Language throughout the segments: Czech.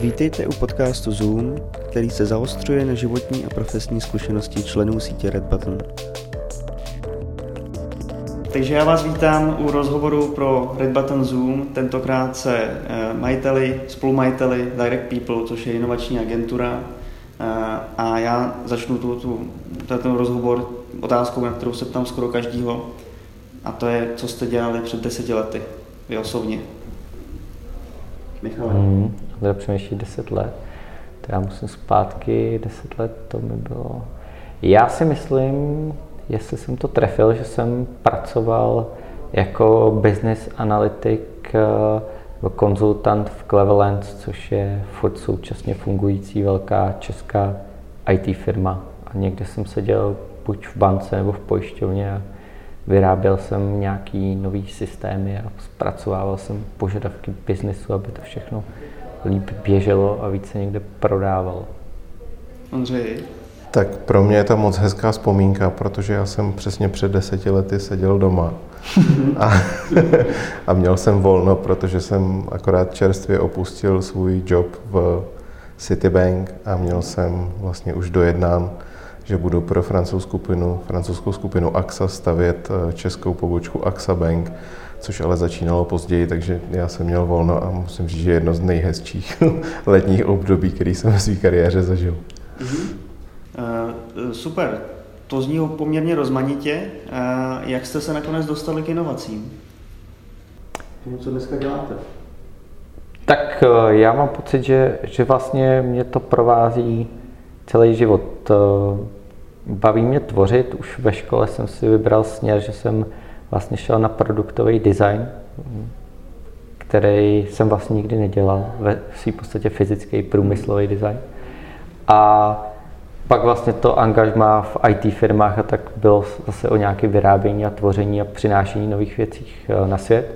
Vítejte u podcastu Zoom, který se zaostřuje na životní a profesní zkušenosti členů sítě Red Button. Takže já vás vítám u rozhovoru pro Red Button Zoom, tentokrát se eh, majiteli, spolumajiteli Direct People, což je inovační agentura. Eh, a já začnu tu, tu, ten rozhovor otázkou, na kterou se ptám skoro každýho. A to je, co jste dělali před deseti lety, vy osobně. Michal. Hmm, to přemýšlí 10 let. To já musím zpátky, 10 let to mi bylo. Já si myslím, jestli jsem to trefil, že jsem pracoval jako business analytik nebo konzultant v Cleveland, což je furt současně fungující velká česká IT firma. A někde jsem seděl buď v bance nebo v pojišťovně a vyráběl jsem nějaký nový systémy a zpracovával jsem požadavky biznesu, aby to všechno líp běželo a více někde prodával. Ondřej? Tak pro mě je to moc hezká vzpomínka, protože já jsem přesně před deseti lety seděl doma a, a měl jsem volno, protože jsem akorát čerstvě opustil svůj job v Citibank a měl jsem vlastně už dojednán že budu pro francouzskou skupinu, francouzskou skupinu AXA stavět eh, českou pobočku AXA Bank, což ale začínalo později, takže já jsem měl volno a musím říct, že jedno z nejhezčích letních období, který jsem ve své kariéře zažil. Mm-hmm. Uh, super, to zní poměrně rozmanitě. Uh, jak jste se nakonec dostali k inovacím? Co dneska děláte? Tak já mám pocit, že, že vlastně mě to provází celý život baví mě tvořit. Už ve škole jsem si vybral směr, že jsem vlastně šel na produktový design, který jsem vlastně nikdy nedělal, ve svým podstatě fyzický průmyslový design. A pak vlastně to angažma v IT firmách a tak bylo zase o nějaké vyrábění a tvoření a přinášení nových věcí eh, na svět.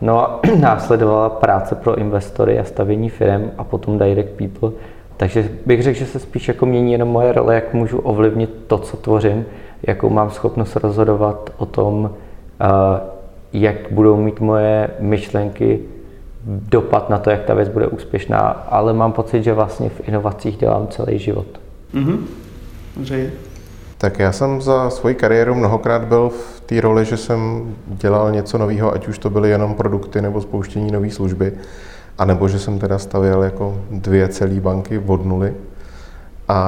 No a následovala práce pro investory a stavění firm a potom Direct People, takže bych řekl, že se spíš jako mění jenom moje role, jak můžu ovlivnit to, co tvořím, jakou mám schopnost rozhodovat o tom, jak budou mít moje myšlenky dopad na to, jak ta věc bude úspěšná, ale mám pocit, že vlastně v inovacích dělám celý život. Mm-hmm. Tak já jsem za svoji kariéru mnohokrát byl v té roli, že jsem dělal něco nového, ať už to byly jenom produkty nebo spouštění nové služby. A nebo že jsem teda stavěl jako dvě celé banky od nuly. A,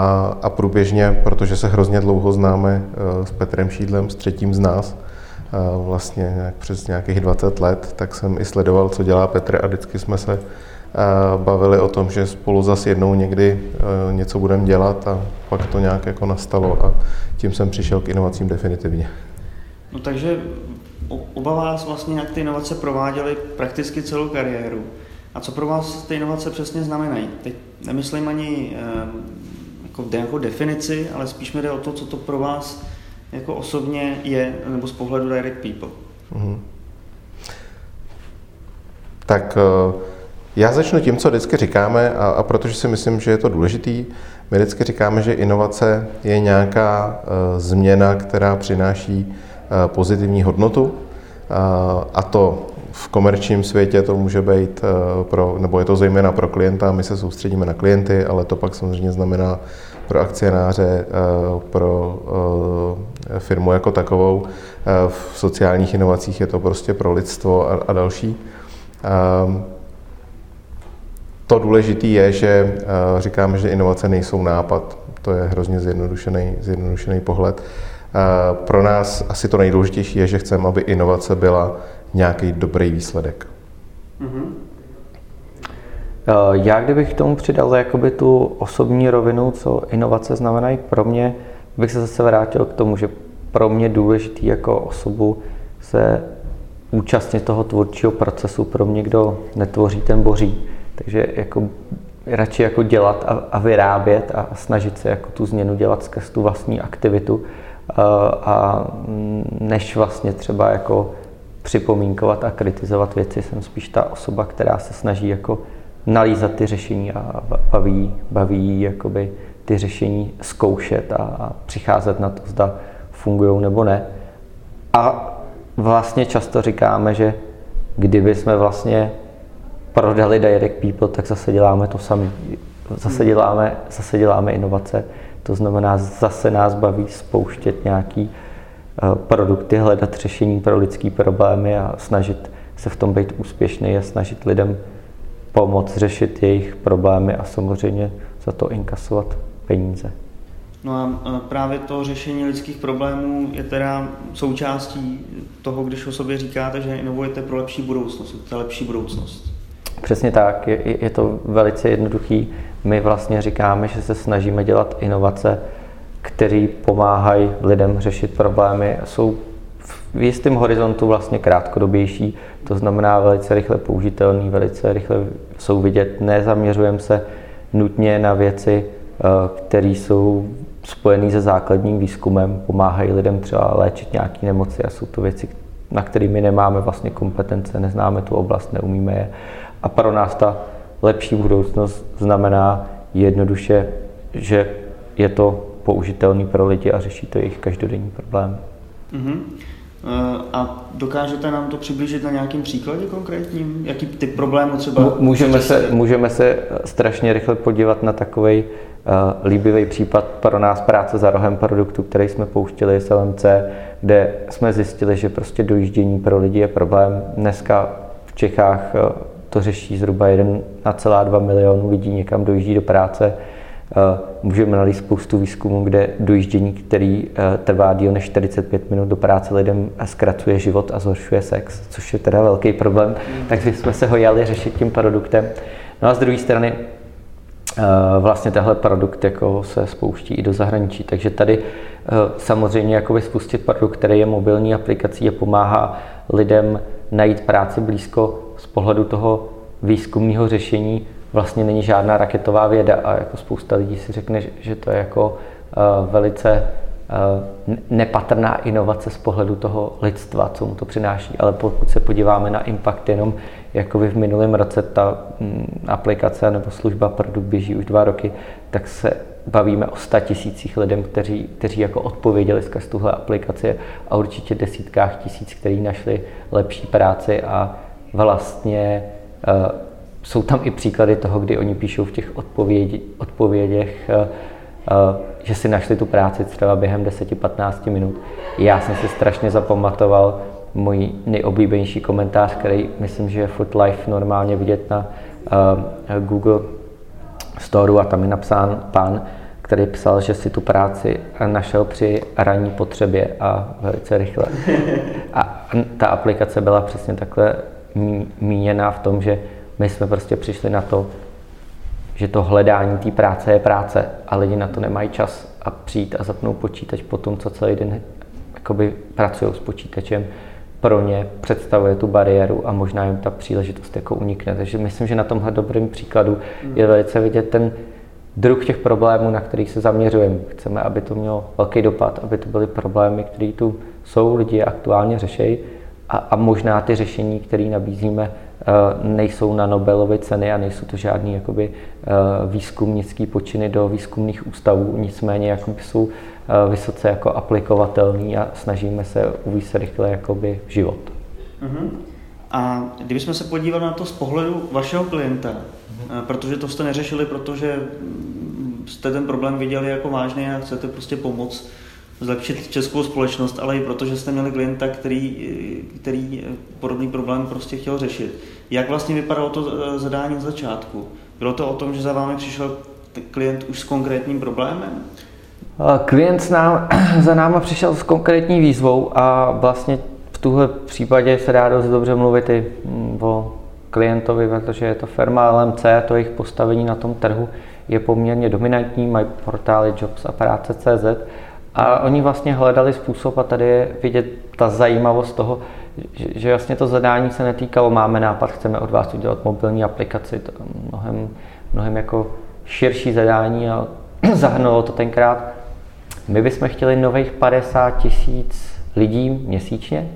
a průběžně, protože se hrozně dlouho známe eh, s Petrem Šídlem, s třetím z nás, vlastně nějak přes nějakých 20 let, tak jsem i sledoval, co dělá Petr a vždycky jsme se bavili o tom, že spolu zas jednou někdy něco budeme dělat a pak to nějak jako nastalo a tím jsem přišel k inovacím definitivně. No takže oba vás vlastně nějak ty inovace prováděly prakticky celou kariéru. A co pro vás ty inovace přesně znamenají? Teď nemyslím ani ehm, jako nějakou definici, ale spíš mi jde o to, co to pro vás jako osobně je, nebo z pohledu Direct People. Mm-hmm. Tak eh, já začnu tím, co vždycky říkáme, a, a protože si myslím, že je to důležitý, my vždycky říkáme, že inovace je nějaká uh, změna, která přináší uh, pozitivní hodnotu, uh, a to v komerčním světě to může být pro, nebo je to zejména pro klienta, my se soustředíme na klienty, ale to pak samozřejmě znamená pro akcionáře, eh, pro eh, firmu jako takovou. V sociálních inovacích je to prostě pro lidstvo a, další. To důležité je, že říkáme, že inovace nejsou nápad. To je hrozně zjednodušený, zjednodušený pohled. Pro nás asi to nejdůležitější je, že chceme, aby inovace byla nějaký dobrý výsledek. Mm-hmm. Já kdybych k tomu přidal jakoby tu osobní rovinu, co inovace znamenají pro mě, bych se zase vrátil k tomu, že pro mě důležitý jako osobu se účastnit toho tvůrčího procesu. Pro mě, kdo netvoří, ten boří. Takže jako radši jako dělat a, a vyrábět a snažit se jako tu změnu dělat skrz tu vlastní aktivitu a, a než vlastně třeba jako připomínkovat a kritizovat věci. Jsem spíš ta osoba, která se snaží jako nalízat ty řešení a baví, baví jakoby ty řešení zkoušet a, přicházet na to, zda fungují nebo ne. A vlastně často říkáme, že kdyby jsme vlastně prodali Direct People, tak zase děláme to sami. Zase hmm. děláme, zase děláme inovace. To znamená, zase nás baví spouštět nějaký uh, produkty, hledat řešení pro lidský problémy a snažit se v tom být úspěšný a snažit lidem pomoct řešit jejich problémy a samozřejmě za to inkasovat peníze. No a právě to řešení lidských problémů je teda součástí toho, když o sobě říkáte, že inovujete pro lepší budoucnost, to lepší budoucnost. Přesně tak, je, je to velice jednoduchý. My vlastně říkáme, že se snažíme dělat inovace, které pomáhají lidem řešit problémy, jsou v jistém horizontu vlastně krátkodobější, to znamená velice rychle použitelný, velice rychle jsou vidět. Nezaměřujeme se nutně na věci, eh, které jsou spojené se základním výzkumem, pomáhají lidem třeba léčit nějaké nemoci a jsou to věci, na které nemáme vlastně kompetence, neznáme tu oblast, neumíme je. A pro nás ta lepší budoucnost znamená jednoduše, že je to použitelný pro lidi a řeší to jejich každodenní problém. Mm-hmm. A dokážete nám to přiblížit na nějakým příkladě konkrétním? Jaký typ problému třeba? Můžeme se, můžeme se strašně rychle podívat na takový uh, líbivý případ pro nás práce za rohem produktu, který jsme pouštili s LMC, kde jsme zjistili, že prostě dojíždění pro lidi je problém. Dneska v Čechách uh, to řeší zhruba 1,2 milionu lidí někam dojíždí do práce. Uh, můžeme nalít spoustu výzkumů, kde dojíždění, který uh, trvá díl než 45 minut do práce lidem zkracuje život a zhoršuje sex, což je teda velký problém, mm. takže jsme se ho jali řešit tím produktem. No a z druhé strany Eh, vlastně tenhle produkt jako se spouští i do zahraničí. Takže tady eh, samozřejmě jakoby spustit produkt, který je mobilní aplikací a pomáhá lidem najít práci blízko z pohledu toho výzkumného řešení vlastně není žádná raketová věda a jako spousta lidí si řekne, že to je jako eh, velice nepatrná inovace z pohledu toho lidstva, co mu to přináší. Ale pokud se podíváme na impact jenom jako v minulém roce ta mm, aplikace nebo služba produkt běží už dva roky, tak se bavíme o 100 tisících lidem, kteří, kteří jako odpověděli skrz tuhle aplikaci a určitě desítkách tisíc, kteří našli lepší práci a vlastně uh, jsou tam i příklady toho, kdy oni píšou v těch odpovědi, odpovědích, uh, uh, že si našli tu práci třeba během 10-15 minut. Já jsem si strašně zapamatoval můj nejoblíbenější komentář, který myslím, že je Food Life normálně vidět na uh, Google Store a tam je napsán pán, který psal, že si tu práci našel při ranní potřebě a velice rychle. A ta aplikace byla přesně takhle míněná v tom, že my jsme prostě přišli na to, že to hledání té práce je práce a lidi na to nemají čas a přijít a zapnout počítač po tom, co celý den jakoby pracují s počítačem, pro ně představuje tu bariéru a možná jim ta příležitost jako unikne. Takže myslím, že na tomhle dobrém příkladu je velice vidět ten druh těch problémů, na kterých se zaměřujeme. Chceme, aby to mělo velký dopad, aby to byly problémy, které tu jsou, lidi aktuálně řeší a, a možná ty řešení, které nabízíme, nejsou na Nobelovy ceny a nejsou to žádný jakoby, eh, výzkumnický počiny do výzkumných ústavů, nicméně jakoby jsou Eh, vysoce jako aplikovatelný a snažíme se uvést rychle jakoby život. Uh-huh. A kdybychom se podívali na to z pohledu vašeho klienta, uh-huh. protože to jste neřešili, protože jste ten problém viděli jako vážný a chcete prostě pomoct zlepšit českou společnost, ale i protože jste měli klienta, který, který podobný problém prostě chtěl řešit. Jak vlastně vypadalo to eh, zadání na začátku? Bylo to o tom, že za vámi přišel klient už s konkrétním problémem? Klient nám, za náma přišel s konkrétní výzvou a vlastně v tuhle případě se dá dost dobře mluvit i mm, o klientovi, protože je to firma LMC, to jejich postavení na tom trhu je poměrně dominantní, mají portály Jobs a práce.cz a oni vlastně hledali způsob a tady je vidět ta zajímavost toho, že, vlastně to zadání se netýkalo, máme nápad, chceme od vás udělat mobilní aplikaci, to mnohem, mnohem jako širší zadání a zahrnulo to tenkrát my bychom chtěli nových 50 tisíc lidí měsíčně,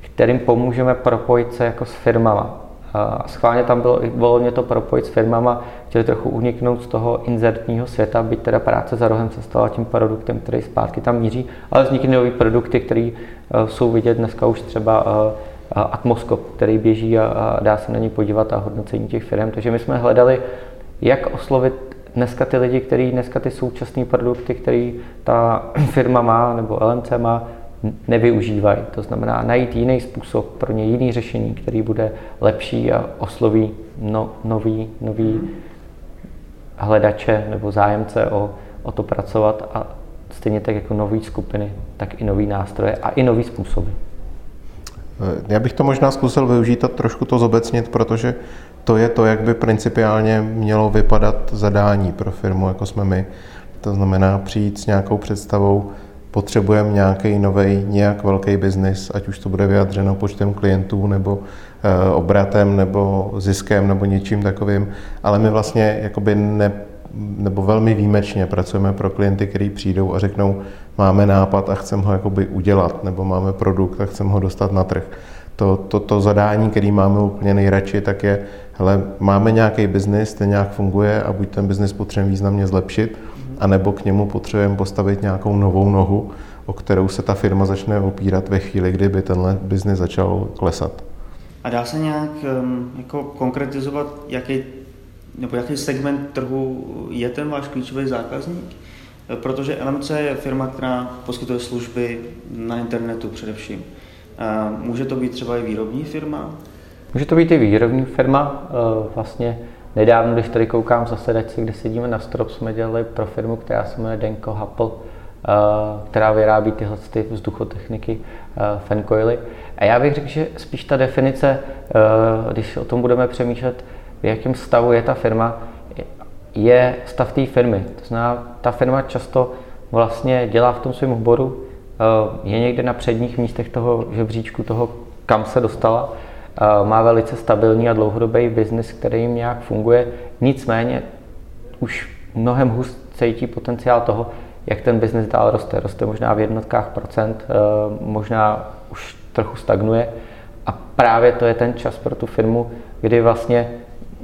kterým pomůžeme propojit se jako s firmama. A schválně tam bylo i volně to propojit s firmama, chtěli trochu uniknout z toho inzertního světa, byť teda práce za rohem se stala tím produktem, který zpátky tam míří, ale vznikly nové produkty, které uh, jsou vidět dneska už třeba uh, atmoskop, který běží a, dá se na něj podívat a hodnocení těch firm. Takže my jsme hledali, jak oslovit dneska ty lidi, kteří dneska ty současné produkty, které ta firma má nebo LMC má, nevyužívají. To znamená najít jiný způsob, pro ně jiný řešení, který bude lepší a osloví no, nový, nový hledače nebo zájemce o, o to pracovat a stejně tak jako nové skupiny, tak i nové nástroje a i nové způsoby. Já bych to možná zkusil využít a trošku to zobecnit, protože to je to, jak by principiálně mělo vypadat zadání pro firmu, jako jsme my. To znamená přijít s nějakou představou, potřebujeme nějaký nový, nějak velký biznis, ať už to bude vyjadřeno počtem klientů nebo e, obratem nebo ziskem nebo něčím takovým, ale my vlastně jakoby ne, nebo velmi výjimečně pracujeme pro klienty, kteří přijdou a řeknou, máme nápad a chceme ho jakoby udělat, nebo máme produkt a chceme ho dostat na trh. To, to, to zadání, který máme úplně nejradši, tak je, hele, máme nějaký biznis, ten nějak funguje a buď ten biznis potřebujeme významně zlepšit, anebo k němu potřebujeme postavit nějakou novou nohu, o kterou se ta firma začne opírat ve chvíli, kdyby tenhle biznis začal klesat. A dá se nějak um, jako konkretizovat, jaký, nebo jaký segment trhu je ten váš klíčový zákazník? Protože LMC je firma, která poskytuje služby na internetu především. Může to být třeba i výrobní firma? Může to být i výrobní firma. E, vlastně Nedávno, když tady koukám za sedačci, kde sedíme na strop, jsme dělali pro firmu, která se jmenuje Denko Happel, eh, která vyrábí tyhle ty vzduchotechniky, eh, fancoily. A já bych řekl, že spíš ta definice, eh, když o tom budeme přemýšlet, v jakém stavu je ta firma, je stav té firmy. To znamená, ta firma často vlastně dělá v tom svém oboru, je někde na předních místech toho žebříčku, toho, kam se dostala, má velice stabilní a dlouhodobý biznis, který jim nějak funguje. Nicméně už mnohem hůř cítí potenciál toho, jak ten biznis dál roste. Roste možná v jednotkách procent, eh, možná už trochu stagnuje. A právě to je ten čas pro tu firmu, kdy vlastně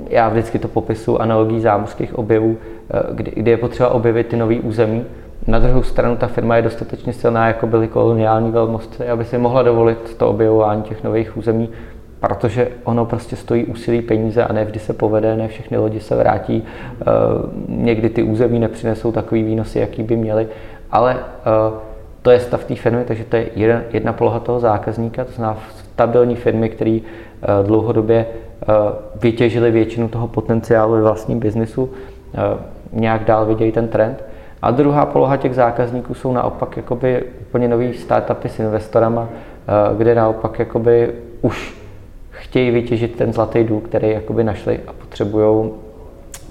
já vždycky to popisu analogií zámořských objevů, eh, kdy, kdy je potřeba objevit ty nové území. Na druhou stranu ta firma je dostatečně silná, jako byly koloniální velmoci, aby si mohla dovolit to objevování těch nových území, protože ono prostě stojí úsilí peníze a ne vždy se povede, ne všechny lodi se vrátí, eh, někdy ty území nepřinesou takový výnosy, jaký by měly, ale eh, to je stav té firmy, takže to je jedna poloha toho zákazníka, to znamená stabilní firmy, které eh, dlouhodobě vytěžily většinu toho potenciálu ve vlastním biznisu, nějak dál vidějí ten trend. A druhá poloha těch zákazníků jsou naopak jakoby úplně nový startupy s investorama, kde naopak jakoby už chtějí vytěžit ten zlatý důl, který jakoby našli a potřebují,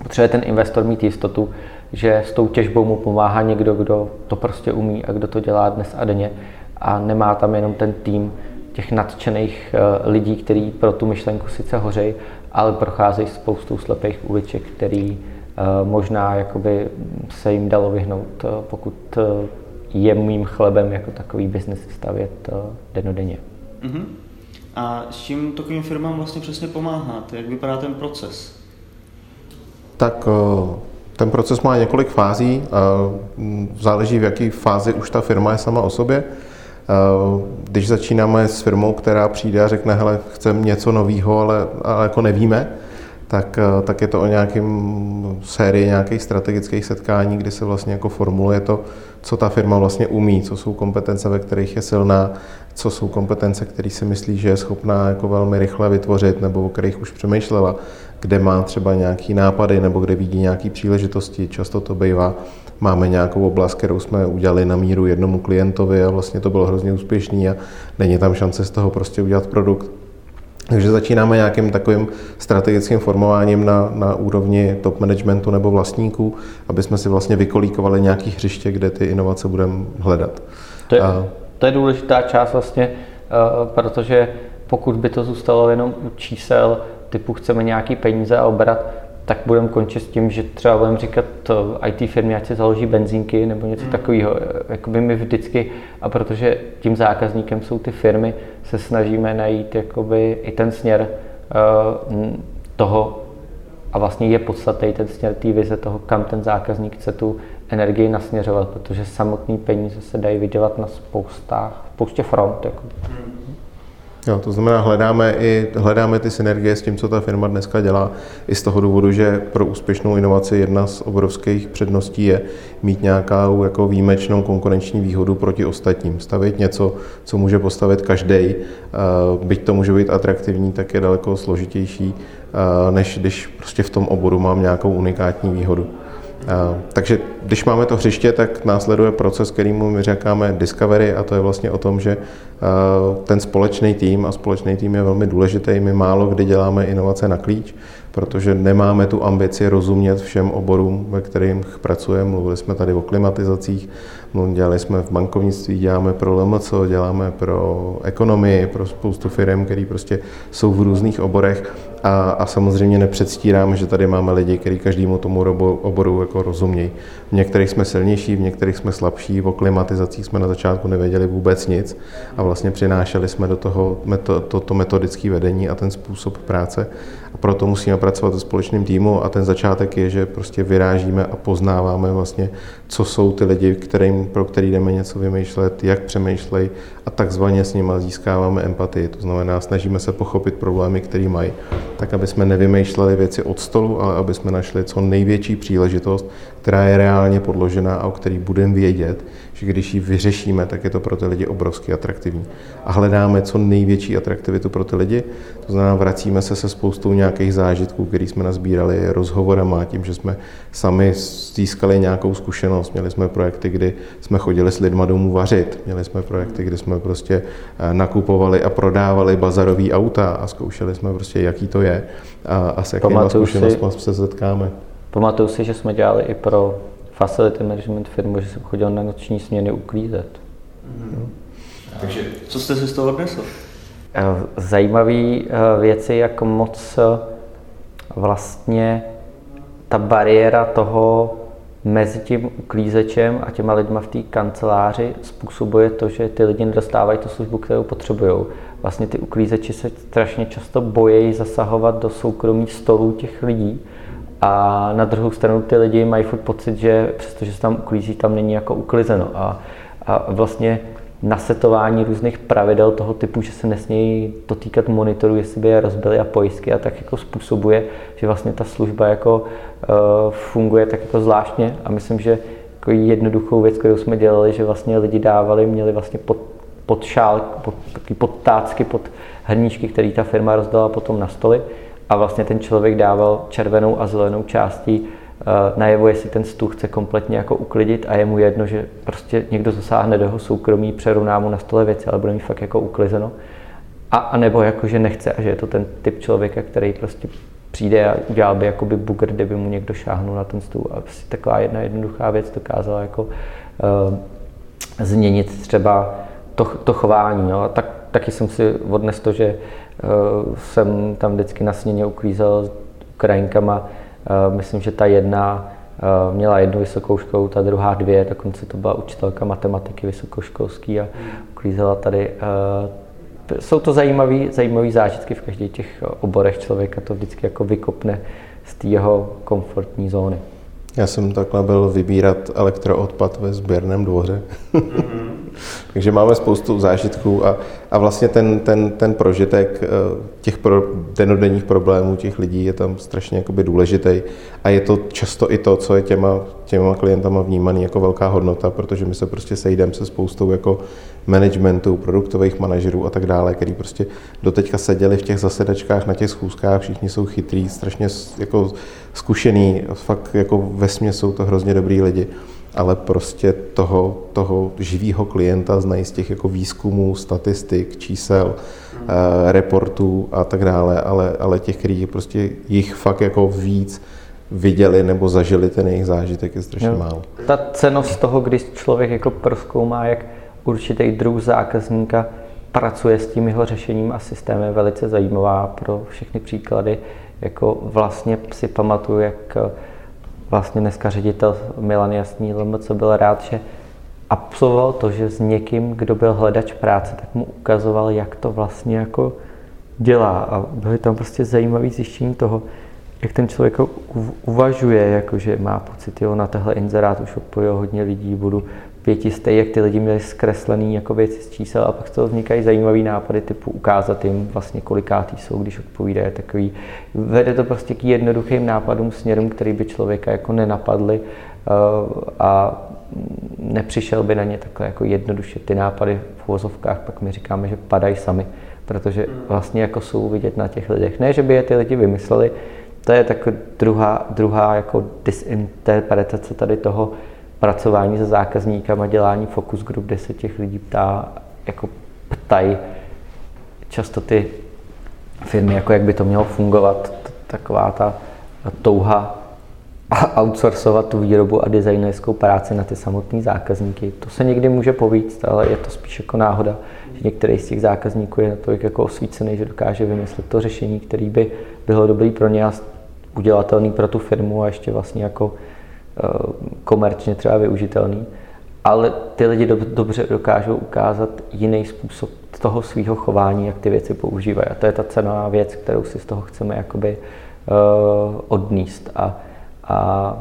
potřebuje ten investor mít jistotu, že s tou těžbou mu pomáhá někdo, kdo to prostě umí a kdo to dělá dnes a denně a nemá tam jenom ten tým těch nadšených eh, lidí, kteří pro tu myšlenku sice hořejí, ale procházejí spoustu slepých uliček, který eh, možná jakoby se jim dalo vyhnout, eh, pokud je mým chlebem jako takový biznes stavět denodenně. Mm-hmm. A s čím takovým firmám vlastně přesně pomáháte? Jak vypadá ten proces? Tak eh, ten proces má několik fází. Záleží, v jaké fázi už ta firma je sama o sobě. Eh, když začínáme s firmou, která přijde a řekne, hele, chceme něco nového, ale, ale jako nevíme, tak, eh, tak je to o nějakém sérii nějakých strategických setkání, kdy se vlastně jako formuluje to, co ta firma vlastně umí, co jsou kompetence, ve kterých je silná, co jsou kompetence, které si myslí, že je schopná jako velmi rychle vytvořit, nebo o kterých už přemýšlela, kde má třeba nějaký nápady, nebo kde vidí nějaké příležitosti. Často to bývá, máme nějakou oblast, kterou jsme udělali na míru jednomu klientovi a vlastně to bylo hrozně úspěšný a není tam šance z toho prostě udělat produkt. Takže začínáme nějakým takovým strategickým formováním na, na úrovni top managementu nebo vlastníků, aby jsme si vlastně vykolíkovali nějaký hřiště, kde ty inovace budeme hledat. To je, to je důležitá část vlastně, uh, protože pokud by to zůstalo jenom u čísel, typu chceme nějaký peníze a obrat, tak budeme končit s tím, že třeba budeme říkat IT firmě, ať si založí benzínky nebo něco hmm. takového. Jakoby my vždycky, a protože tím zákazníkem jsou ty firmy, se snažíme najít jakoby i ten směr uh, toho, a vlastně je podstatný ten směr té vize toho, kam ten zákazník chce tu energii nasměřovat, protože samotný peníze se dají vydělat na spoustách, spoustě front. Jako. Hmm. Jo, to znamená, hledáme, i, hledáme ty synergie s tím, co ta firma dneska dělá, i z toho důvodu, že pro úspěšnou inovaci jedna z obrovských předností je mít nějakou jako výjimečnou konkurenční výhodu proti ostatním. Stavit něco, co může postavit každý, byť to může být atraktivní, tak je daleko složitější, než když prostě v tom oboru mám nějakou unikátní výhodu. Takže když máme to hřiště, tak následuje proces, kterýmu my říkáme discovery a to je vlastně o tom, že ten společný tým a společný tým je velmi důležitý. My málo kdy děláme inovace na klíč, protože nemáme tu ambici rozumět všem oborům, ve kterých pracujeme. Mluvili jsme tady o klimatizacích, dělali jsme v bankovnictví, děláme pro LMC, děláme pro ekonomii, pro spoustu firm, které prostě jsou v různých oborech a, a samozřejmě nepředstíráme, že tady máme lidi, kteří každému tomu oboru jako rozumějí. V některých jsme silnější, v některých jsme slabší, o klimatizacích jsme na začátku nevěděli vůbec nic a vlastně přinášeli jsme do toho to, to, to metodické vedení a ten způsob práce. A proto musíme pracovat se společným týmu a ten začátek je, že prostě vyrážíme a poznáváme vlastně, co jsou ty lidi, kterým, pro který jdeme něco vymýšlet, jak přemýšlejí a takzvaně s nimi získáváme empatii. To znamená, snažíme se pochopit problémy, které mají, tak aby jsme nevymýšleli věci od stolu, ale aby jsme našli co největší příležitost, která je reálně podložená a o který budeme vědět, že když ji vyřešíme, tak je to pro ty lidi obrovsky atraktivní. A hledáme co největší atraktivitu pro ty lidi, to znamená, vracíme se se spoustou nějakých zážitků, které jsme nazbírali rozhovorama, tím, že jsme sami získali nějakou zkušenost. Měli jsme projekty, kdy jsme chodili s lidma domů vařit, měli jsme projekty, kdy jsme prostě eh, nakupovali a prodávali bazarový auta a zkoušeli jsme prostě, jaký to je a, a s jakými zkušenostmi se setkáme. Pamatuju si, že jsme dělali i pro facility management firmu, že jsem chodil na noční směny uklízet. Mm. Takže co jste si z toho odnesl? Eh, zajímavé eh, věci, jak moc eh, vlastně ta bariéra toho mezi tím uklízečem a těma lidma v té kanceláři způsobuje to, že ty lidi nedostávají tu službu, kterou potřebují. Vlastně ty uklízeči se strašně často bojejí zasahovat do soukromých stolů těch lidí, a na druhou stranu ty lidi mají furt pocit, že přestože se tam uklízí, tam není jako uklizeno. A, a vlastně nasetování různých pravidel toho typu, že se nesmějí dotýkat monitoru, jestli by je rozbili a pojistky a tak jako způsobuje, že vlastně ta služba jako uh, funguje tak jako zvláštně a myslím, že jako jednoduchou věc, kterou jsme dělali, že vlastně lidi dávali, měli vlastně pod, pod šál, pod, pod tácky, pod hrníčky, které ta firma rozdala potom na stoly a vlastně ten člověk dával červenou a zelenou částí eh, najevo, jestli ten stůl chce kompletně jako uklidit a je mu jedno, že prostě někdo zasáhne do jeho soukromí, přeruná mu na stole věci, ale bude mít fakt jako uklizeno. A, a nebo jako, že nechce a že je to ten typ člověka, který prostě přijde a udělal by jakoby bugr, kdyby mu někdo šáhnul na ten stůl. A prostě taková jedna jednoduchá věc dokázala jako uh, změnit třeba to, to chování. No. A tak, taky jsem si odnes to, že jsem tam vždycky na sněně uklízel s Ukrajinkama. Uh, myslím, že ta jedna uh, měla jednu vysokou školu, ta druhá dvě, dokonce to byla učitelka matematiky vysokoškolský a uklízela tady. Jsou to zajímavé zajímavý zážitky v každých těch oborech člověka, to vždycky jako vykopne z té jeho komfortní zóny. Já jsem takhle byl vybírat elektroodpad ve sběrném dvoře. Mm-hmm. Takže máme spoustu zážitků a, a vlastně ten, ten, ten prožitek eh, těch pro, denodenních problémů těch lidí je tam strašně jakoby důležitý a je to často i to, co je těma, těma klientama vnímaný jako velká hodnota, protože my se prostě sejdeme se spoustou jako managementů, produktových manažerů a tak dále, který prostě doteďka seděli v těch zasedačkách, na těch schůzkách, všichni jsou chytrý, strašně jako zkušený, fakt jako ve jsou to hrozně dobrý lidi ale prostě toho, toho živého klienta znají z těch jako výzkumů, statistik, čísel, mm. reportů a tak dále, ale, ale těch, kteří prostě jich fakt jako víc viděli nebo zažili ten jejich zážitek je strašně jo. málo. Ta cenost toho, když člověk jako proskoumá, jak určitý druh zákazníka pracuje s tím jeho řešením a systémem je velice zajímavá pro všechny příklady. Jako vlastně si pamatuju, jak vlastně dneska ředitel Milan Jasný co byl rád, že absolvoval to, že s někým, kdo byl hledač práce, tak mu ukazoval, jak to vlastně jako dělá. A byly tam prostě zajímavé zjištění toho, jak ten člověk uvažuje, jako že má pocit, jo, na tehle inzerát už odpojil hodně lidí, budu pětistej, jak ty lidi měli zkreslený jako věci z čísel a pak z toho vznikají zajímavý nápady typu ukázat jim vlastně kolikátý jsou, když odpovídají takový. Vede to prostě k jednoduchým nápadům směrům, který by člověka jako nenapadly eh, a nepřišel by na ně takhle jako jednoduše. Ty nápady v uvozovkách pak my říkáme, že padají sami, protože vlastně jako jsou vidět na těch lidech. Ne, že by je ty lidi vymysleli, to je tak druhá, druhá jako disinterpretace tady toho, pracování se zákazníkama, dělání focus group, kde se těch lidí ptá, jako ptají často ty firmy, jako jak by to mělo fungovat, taková ta touha outsourcovat tu výrobu a designerskou práci na ty samotné zákazníky. To se někdy může povíct, ale je to spíš jako náhoda, že některý z těch zákazníků je natolik jako osvícený, že dokáže vymyslet to řešení, který by bylo dobrý pro ně a udělatelný pro tu firmu a ještě vlastně jako komerčně třeba využitelný, ale ty lidi dobře dokážou ukázat jiný způsob toho svého chování, jak ty věci používají. A to je ta cenová věc, kterou si z toho chceme jakoby uh, odníst. A, a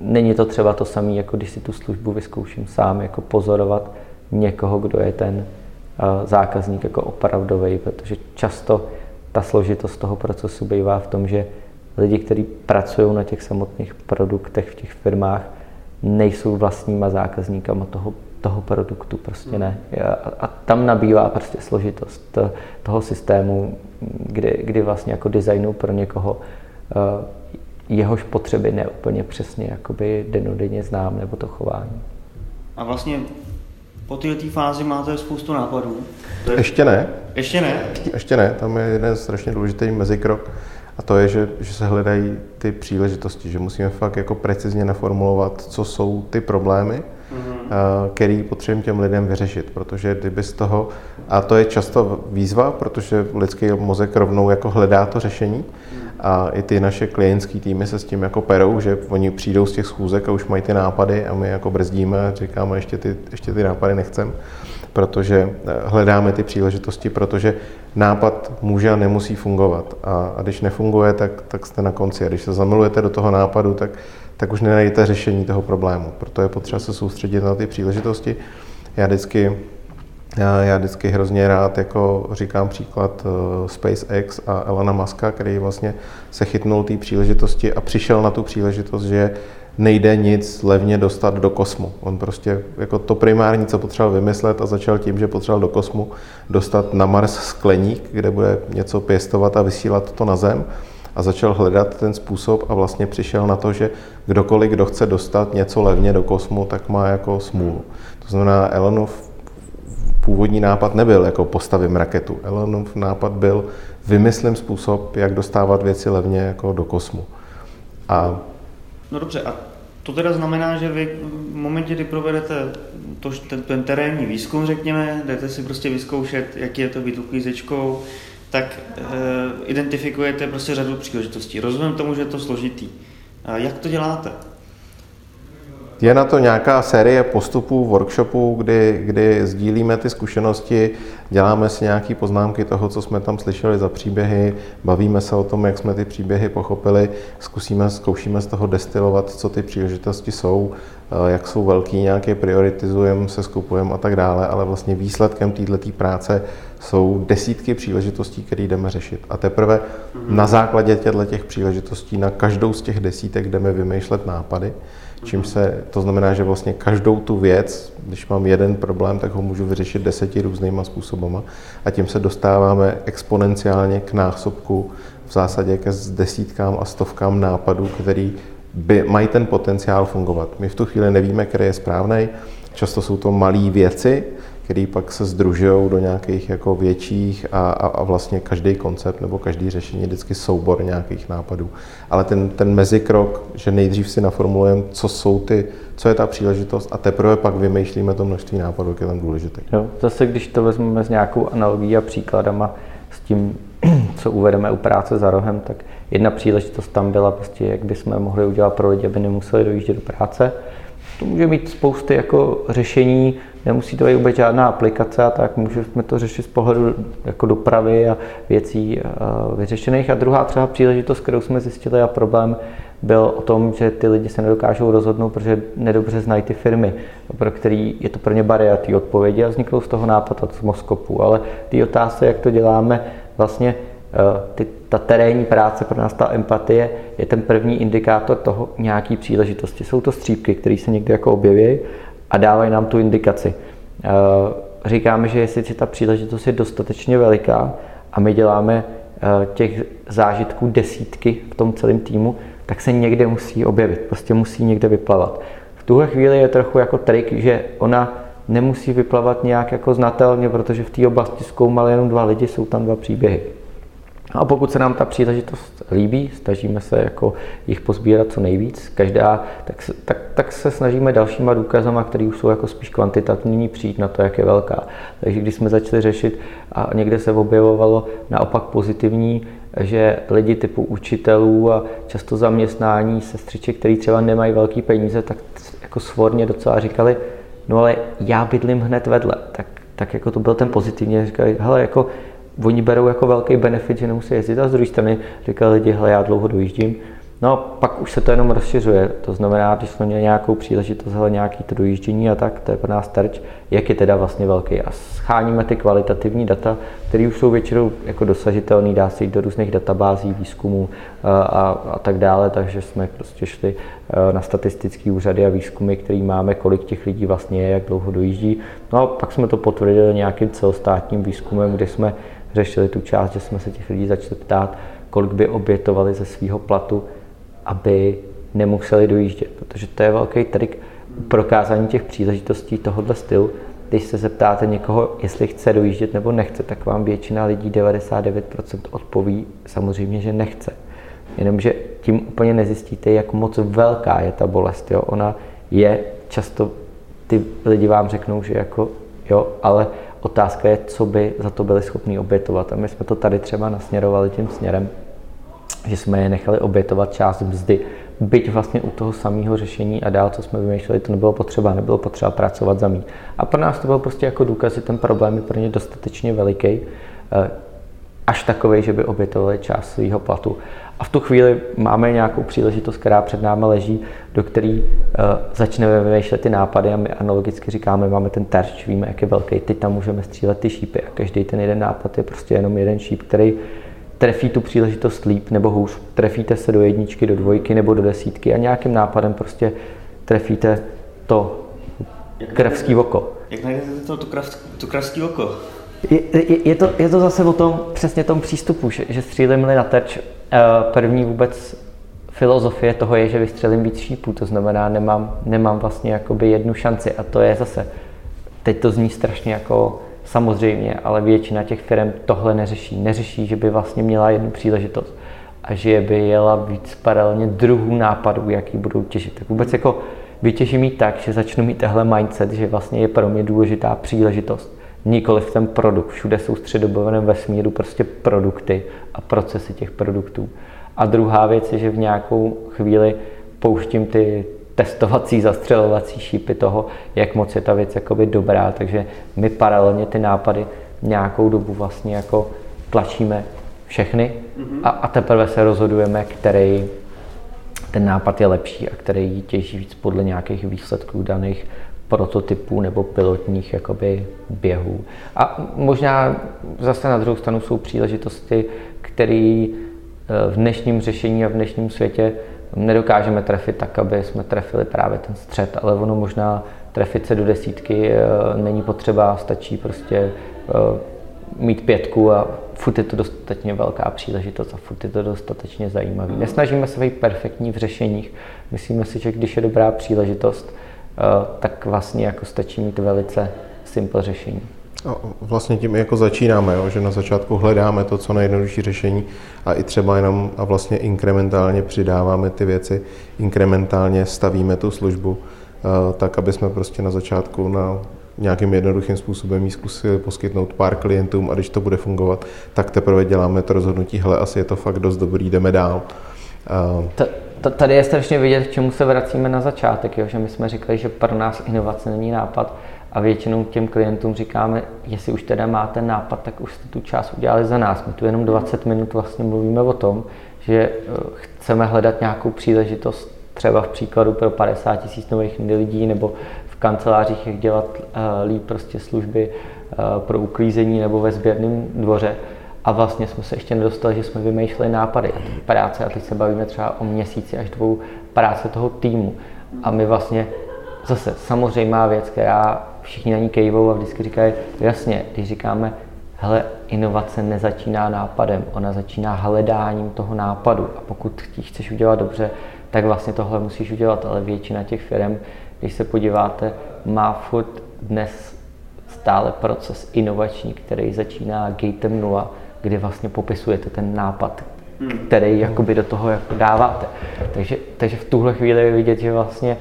není to třeba to samé, jako když si tu službu vyzkouším sám, jako pozorovat někoho, kdo je ten uh, zákazník jako opravdový, protože často ta složitost toho procesu bývá v tom, že lidi, kteří pracují na těch samotných produktech v těch firmách, nejsou vlastníma zákazníkama toho, toho produktu, prostě ne. A, a tam nabývá prostě složitost toho systému, kdy, kdy vlastně jako designu pro někoho uh, jehož potřeby neúplně přesně jakoby denodenně znám, nebo to chování. A vlastně po této fázi máte spoustu nápadů. Je... Ještě ne. Ještě ne? Ještě ne, tam je jeden strašně důležitý mezikrok a to je, že, že se hledají ty příležitosti, že musíme fakt jako precizně naformulovat, co jsou ty problémy, mm-hmm. který potřebujeme těm lidem vyřešit, protože kdyby z toho, a to je často výzva, protože lidský mozek rovnou jako hledá to řešení a i ty naše klientské týmy se s tím jako perou, že oni přijdou z těch schůzek a už mají ty nápady a my jako brzdíme a říkáme, ještě ty, ještě ty nápady nechcem protože eh, hledáme ty příležitosti, protože nápad může a nemusí fungovat. A, a když nefunguje, tak, tak jste na konci. A když se zamilujete do toho nápadu, tak, tak už nenajdete řešení toho problému. Proto je potřeba se soustředit na ty příležitosti. Já vždycky, já, já vždycky hrozně rád jako říkám příklad uh, SpaceX a Elona Muska, který vlastně se chytnul té příležitosti a přišel na tu příležitost, že nejde nic levně dostat do kosmu. On prostě jako to primární, co potřeboval vymyslet a začal tím, že potřeboval do kosmu dostat na Mars skleník, kde bude něco pěstovat a vysílat to na Zem a začal hledat ten způsob a vlastně přišel na to, že kdokoliv, kdo chce dostat něco levně do kosmu, tak má jako smůlu. To znamená, Elonův původní nápad nebyl jako postavím raketu. Elonův nápad byl vymyslím způsob, jak dostávat věci levně jako do kosmu. A No dobře, a to teda znamená, že vy v momentě, kdy provedete to, ten, ten terénní výzkum, řekněme, jdete si prostě vyzkoušet, jaký je to být uklízečkou, tak e, identifikujete prostě řadu příležitostí. Rozumím tomu, že je to složitý. A jak to děláte? Je na to nějaká série postupů, workshopů, kdy, kdy sdílíme ty zkušenosti, děláme si nějaké poznámky toho, co jsme tam slyšeli za příběhy, bavíme se o tom, jak jsme ty příběhy pochopili, zkusíme, zkoušíme z toho destilovat, co ty příležitosti jsou, eh, jak jsou velký, nějaké prioritizujeme, se skupujeme a tak dále, ale vlastně výsledkem této práce jsou desítky příležitostí, které jdeme řešit. A teprve na základě těchto těch příležitostí na každou z těch desítek jdeme vymýšlet nápady, čím se, to znamená, že vlastně každou tu věc, když mám jeden problém, tak ho můžu vyřešit deseti různýma způsobama a tím se dostáváme exponenciálně k násobku v zásadě ke desítkám a stovkám nápadů, který by, mají ten potenciál fungovat. My v tu chvíli nevíme, který je správný. Často jsou to malé věci, který pak se združují do nějakých jako větších a, a, a vlastně každý koncept nebo každý řešení je vždycky soubor nějakých nápadů. Ale ten, ten mezikrok, že nejdřív si naformulujeme, co jsou ty, co je ta příležitost a teprve pak vymýšlíme to množství nápadů, jak je tam důležité. Jo, zase když to vezmeme s nějakou analogií a příkladama s tím, co uvedeme u práce za rohem, tak jedna příležitost tam byla prostě, jak bychom mohli udělat pro lidi, aby nemuseli dojíždět do práce. To může mít spousty jako řešení, nemusí to být vůbec žádná aplikace a tak můžeme to řešit z pohledu jako dopravy a věcí vyřešených. A druhá třeba příležitost, kterou jsme zjistili a problém, byl o tom, že ty lidi se nedokážou rozhodnout, protože nedobře znají ty firmy, pro který je to pro ně bariéra té odpovědi a vznikl z toho nápad od Moskopu. Ale ty otázky, jak to děláme, vlastně eh, ty, ta terénní práce, pro nás ta empatie, je ten první indikátor toho nějaký příležitosti. Jsou to střípky, které se někdy jako objeví a dávají nám tu indikaci. Eh, říkáme, že jestli ta příležitost je dostatečně veliká a my děláme eh, těch zážitků desítky v tom celém týmu, tak se někde musí objevit, prostě musí někde vyplavat. V tuhle chvíli je trochu jako trik, že ona nemusí vyplavat nějak jako znatelně, protože v té oblasti zkoumali jenom dva lidi, jsou tam dva příběhy. A pokud se nám ta příležitost líbí, snažíme se jako jich pozbírat co nejvíc, každá, tak, tak, tak se snažíme dalšíma důkazama, které už jsou jako spíš kvantitativní, přijít na to, jak je velká. Takže když jsme začali řešit a někde se objevovalo naopak pozitivní, že lidi typu učitelů a často zaměstnání sestřiček, který třeba nemají velké peníze, tak jako svorně docela říkali, no ale já bydlím hned vedle, tak, tak jako to byl ten pozitivní, říkali, hele, jako oni berou jako velký benefit, že nemusí jezdit a z druhé strany říkali lidi, hele, já dlouho dojíždím, No, pak už se to jenom rozšiřuje. To znamená, když jsme měli nějakou příležitost, hele, nějaký to dojíždění a tak, to je pro nás terč, jak je teda vlastně velký. A scháníme ty kvalitativní data, které už jsou většinou jako dosažitelné, dá se jít do různých databází, výzkumů a, a, a tak dále, takže jsme prostě šli na statistické úřady a výzkumy, které máme, kolik těch lidí vlastně je, jak dlouho dojíždí. No a pak jsme to potvrdili nějakým celostátním výzkumem, kde jsme řešili tu část, že jsme se těch lidí začali ptát, kolik by obětovali ze svého platu aby nemuseli dojíždět, protože to je velký trik prokázání těch příležitostí tohohle stylu. Když se zeptáte někoho, jestli chce dojíždět nebo nechce, tak vám většina lidí, 99% odpoví samozřejmě, že nechce. Jenomže tím úplně nezjistíte, jak moc velká je ta bolest. Jo? Ona je často, ty lidi vám řeknou, že jako jo, ale otázka je, co by za to byli schopni obětovat. A my jsme to tady třeba nasměrovali tím směrem, že jsme je nechali obětovat část mzdy, byť vlastně u toho samého řešení a dál, co jsme vymýšleli, to nebylo potřeba, nebylo potřeba pracovat za mít. A pro nás to byl prostě jako důkaz, že ten problém je pro ně dostatečně veliký, eh, až takový, že by obětovali část svého platu. A v tu chvíli máme nějakou příležitost, která před námi leží, do který uh, začneme vymýšlet ty nápady a my analogicky říkáme, máme ten terč, víme, jak je velký, teď tam můžeme střílet ty šípy a každý ten jeden nápad je prostě jenom jeden šíp, který trefí tu příležitost líp nebo hůř. Trefíte se do jedničky, do dvojky nebo do desítky a nějakým nápadem prostě trefíte to kravský oko. Jak najdete to, to, krav, to kravský oko? Je, je, je, to, je to zase o tom, přesně tom přístupu, že, že střílím-li na terč, eh, první vůbec filozofie toho je, že vystřelím víc šípů, to znamená, nemám, nemám vlastně jakoby jednu šanci a to je zase, teď to zní strašně jako Samozřejmě, ale většina těch firm tohle neřeší. Neřeší, že by vlastně měla jednu příležitost a že by jela víc paralelně druhů nápadů, jaký budou těžit. Tak vůbec jako vytěžím mít tak, že začnu mít tehle mindset, že vlastně je pro mě důležitá příležitost. Nikoliv ten produkt. Všude jsou středobovaném vesmíru prostě produkty a procesy těch produktů. A druhá věc je, že v nějakou chvíli pouštím ty testovací, zastřelovací šípy toho, jak moc je ta věc jakoby dobrá, takže my paralelně ty nápady nějakou dobu vlastně jako tlačíme všechny a, a teprve se rozhodujeme, který ten nápad je lepší a který těží víc podle nějakých výsledků daných prototypů nebo pilotních jakoby běhů. A možná zase na druhou stranu jsou příležitosti, které eh, v dnešním řešení a v dnešním světě nedokážeme trefit tak, aby jsme trefili právě ten střed, ale ono možná trefit se do desítky eh, není potřeba, stačí prostě eh, mít pětku a furt je to dostatečně velká příležitost a furt je to dostatečně zajímavý. Nesnažíme se být perfektní v řešeních. Myslíme si, že když je dobrá příležitost, tak vlastně jako stačí mít velice simple řešení. A vlastně tím jako začínáme, jo? že na začátku hledáme to, co nejjednodušší řešení a i třeba jenom a vlastně inkrementálně přidáváme ty věci, inkrementálně stavíme tu službu, eh, tak aby jsme prostě na začátku na nějakým jednoduchým způsobem ji zkusili poskytnout pár klientům a když to bude fungovat, tak teprve děláme to rozhodnutí, hele, asi je to fakt dost dobrý, jdeme dál. Eh, tady je strašně vidět, k čemu se vracíme na začátek, jo? že my jsme říkali, že pro nás inovace není nápad, a většinou těm klientům říkáme, jestli už teda máte nápad, tak už jste tu část udělali za nás. My tu jenom 20 minut vlastně mluvíme o tom, že eh, chceme hledat nějakou příležitost třeba v příkladu pro 50 tisíc nových lidí nebo v kancelářích, jak dělat uh, líp prostě služby uh, pro uklízení nebo ve sběrném dvoře. A vlastně jsme se ještě nedostali, že jsme vymýšleli nápady a práce a teď se bavíme třeba o měsíci až dvou práce toho týmu. A my vlastně zase samozřejmá věc, která všichni na ní kejvou a vždycky říkají, jasně, když říkáme, hele, inovace nezačíná nápadem, ona začíná hledáním toho nápadu a pokud ti chceš udělat dobře, tak vlastně tohle musíš udělat, ale většina těch firm, když se podíváte, má furt dnes stále proces inovační, který začíná gatem 0, kdy vlastně popisujete ten nápad, hmm. který jakoby do toho jako dáváte. Takže, takže v tuhle chvíli je vidět, že vlastně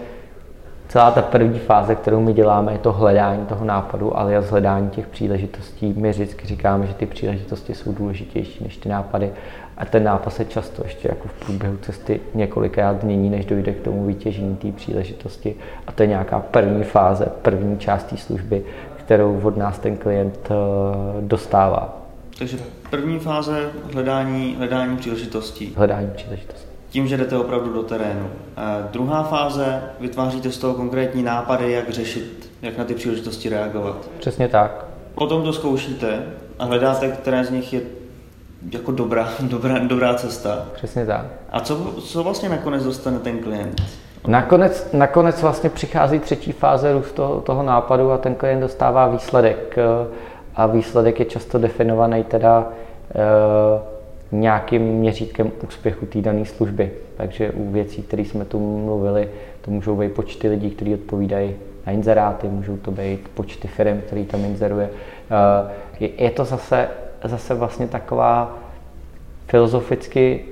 celá ta první fáze, kterou my děláme, je to hledání toho nápadu, ale z hledání těch příležitostí. My vždycky říkáme, že ty příležitosti jsou důležitější než ty nápady a ten nápad se často ještě jako v průběhu cesty několikrát mění, než dojde k tomu vytěžení té příležitosti. A to je nějaká první fáze, první část té služby, kterou od nás ten klient eh, dostává. Takže první fáze hledání, hledání příležitostí. Hledání příležitostí tím, že jdete opravdu do terénu. E, druhá fáze, vytváříte z toho konkrétní nápady, jak řešit, jak na ty příležitosti reagovat. Přesně tak. Potom to zkoušíte a hledáte, které z nich je jako dobrá, dobrá, dobrá cesta. Přesně tak. A co, co vlastně nakonec dostane ten klient? Nakonec, nakonec vlastně přichází třetí fáze růst toho, toho nápadu a ten klient dostává výsledek. E, a výsledek je často definovaný teda e, nějakým měřítkem úspěchu té dané služby. Takže u věcí, které jsme tu mluvili, to můžou být počty lidí, kteří odpovídají na inzeráty, můžou to být počty firm, který tam inzeruje. Eh, je to zase, zase vlastně taková filozoficky,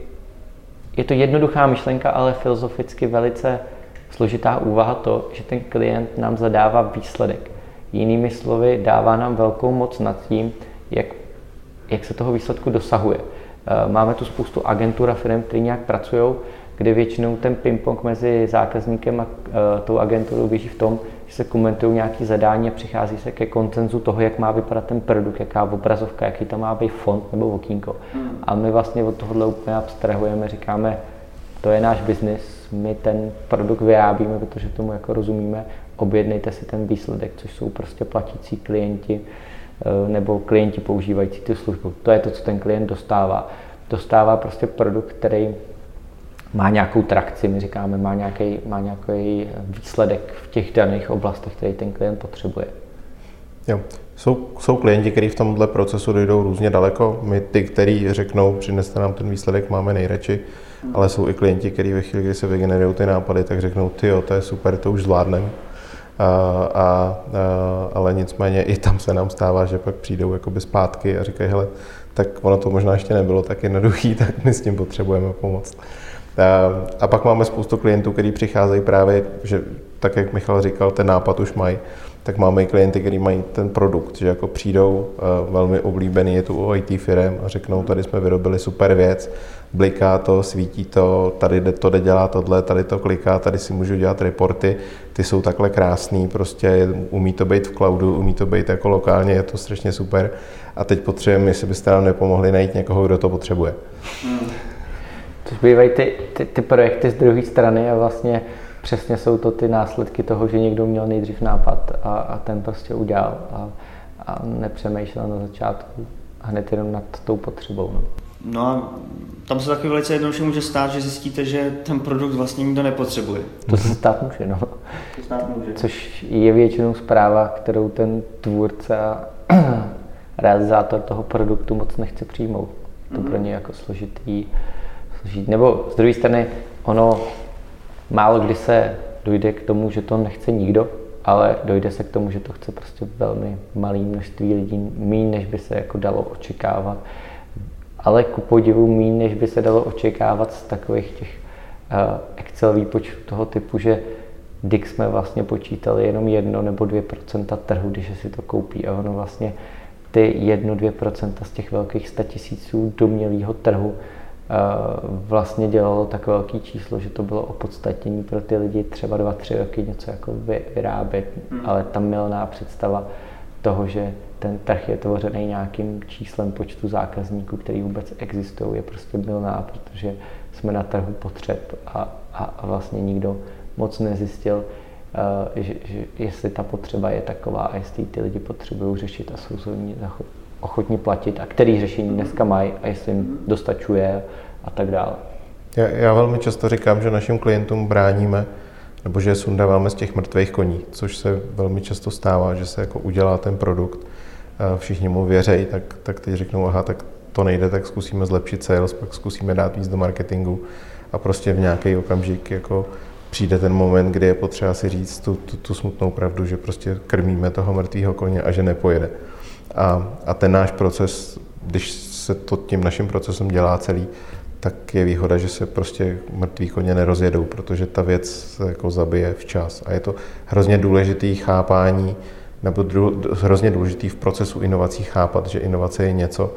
je to jednoduchá myšlenka, ale filozoficky velice složitá úvaha to, že ten klient nám zadává výsledek. Jinými slovy, dává nám velkou moc nad tím, jak, jak se toho výsledku dosahuje. Eh, máme tu spoustu agentur a firm, které nějak pracují, kde většinou ten ping-pong mezi zákazníkem a uh, tou agenturou běží v tom, že se komentují nějaké zadání a přichází se ke koncenzu toho, jak má vypadat ten produkt, jaká obrazovka, jaký tam má být font nebo okýnko. Hmm. A my vlastně od tohohle úplně abstrahujeme, říkáme, to je náš biznis, my ten produkt vyrábíme, protože tomu jako rozumíme, objednejte si ten výsledek, což jsou prostě platící klienti, Eh, nebo klienti používající tu službu. To je to, co ten klient dostává. Dostává prostě produkt, který má nějakou trakci, my říkáme, má nějaký, má nějaký výsledek v těch daných oblastech, který ten klient potřebuje. Jo. Jsou, jsou klienti, kteří v tomhle procesu dojdou různě daleko. My ty, kteří řeknou, přineste nám ten výsledek, máme nejradši, ale jsou i klienti, kteří ve chvíli, kdy se vygenerují ty nápady, tak řeknou, ty jo, to je super, to už zvládneme a, ale nicméně i tam se nám stává, že pak přijdou jakoby zpátky a říkají, hele, tak ono to možná ještě nebylo tak jednoduchý, tak my s tím potřebujeme pomoct. A pak máme spoustu klientů, kteří přicházejí právě, že tak jak Michal říkal, ten nápad už mají, tak máme i klienty, kteří mají ten produkt, že jako přijdou, velmi oblíbený je tu u IT firm a řeknou, tady jsme vyrobili super věc, bliká to, svítí to, tady to jde dělá tohle, tady to kliká, tady si můžu dělat reporty, ty jsou takhle krásný, prostě umí to být v cloudu, umí to být jako lokálně, je to strašně super. A teď potřebujeme, jestli byste nám nepomohli najít někoho, kdo to potřebuje. Hmm. Což bývají ty, ty, ty projekty z druhé strany a vlastně přesně jsou to ty následky toho, že někdo měl nejdřív nápad a, a ten prostě udělal a, a nepřemýšlel na začátku hned jenom nad tou potřebou. No. No a tam se taky velice jednoduše může stát, že zjistíte, že ten produkt vlastně nikdo nepotřebuje. To se stát může, no. To stát může. Což je většinou zpráva, kterou ten tvůrce a realizátor toho produktu moc nechce přijmout. To mm-hmm. pro ně jako složitý, složitý. Nebo z druhé strany, ono málo kdy se dojde k tomu, že to nechce nikdo, ale dojde se k tomu, že to chce prostě velmi malé množství lidí, méně než by se jako dalo očekávat. Ale ku podivu méně, než by se dalo očekávat z takových těch uh, Excel výpočtů toho typu, že Dix jsme vlastně počítali jenom 1 nebo 2% trhu, když si to koupí. A ono vlastně ty 1-2% z těch velkých 100 tisíců domělého trhu vlastně dělalo tak velký číslo, že to bylo opodstatnění pro ty lidi třeba dva, tři roky něco jako vyrábět, hmm. ale ta milná představa toho, že ten trh je tvořený nějakým číslem počtu zákazníků, který vůbec existují, je prostě milná, protože jsme na trhu potřeb a, a, a vlastně nikdo moc nezjistil, uh, že, že jestli ta potřeba je taková a jestli ty lidi potřebují řešit a jsou za ní ochotní platit a který řešení dneska mají a jestli jim dostačuje a tak dále. Já, já velmi často říkám, že našim klientům bráníme nebo že je sundáváme z těch mrtvých koní, což se velmi často stává, že se jako udělá ten produkt, všichni mu věřejí, tak, tak teď řeknou, aha, tak to nejde, tak zkusíme zlepšit sales, pak zkusíme dát víc do marketingu a prostě v nějaký okamžik jako přijde ten moment, kdy je potřeba si říct tu, tu, tu smutnou pravdu, že prostě krmíme toho mrtvého koně a že nepojede. A, a ten náš proces, když se to tím naším procesem dělá celý, tak je výhoda, že se prostě mrtví koně nerozjedou, protože ta věc se jako zabije včas. A je to hrozně důležitý chápání, nebo dru, hrozně důležitý v procesu inovací chápat, že inovace je něco,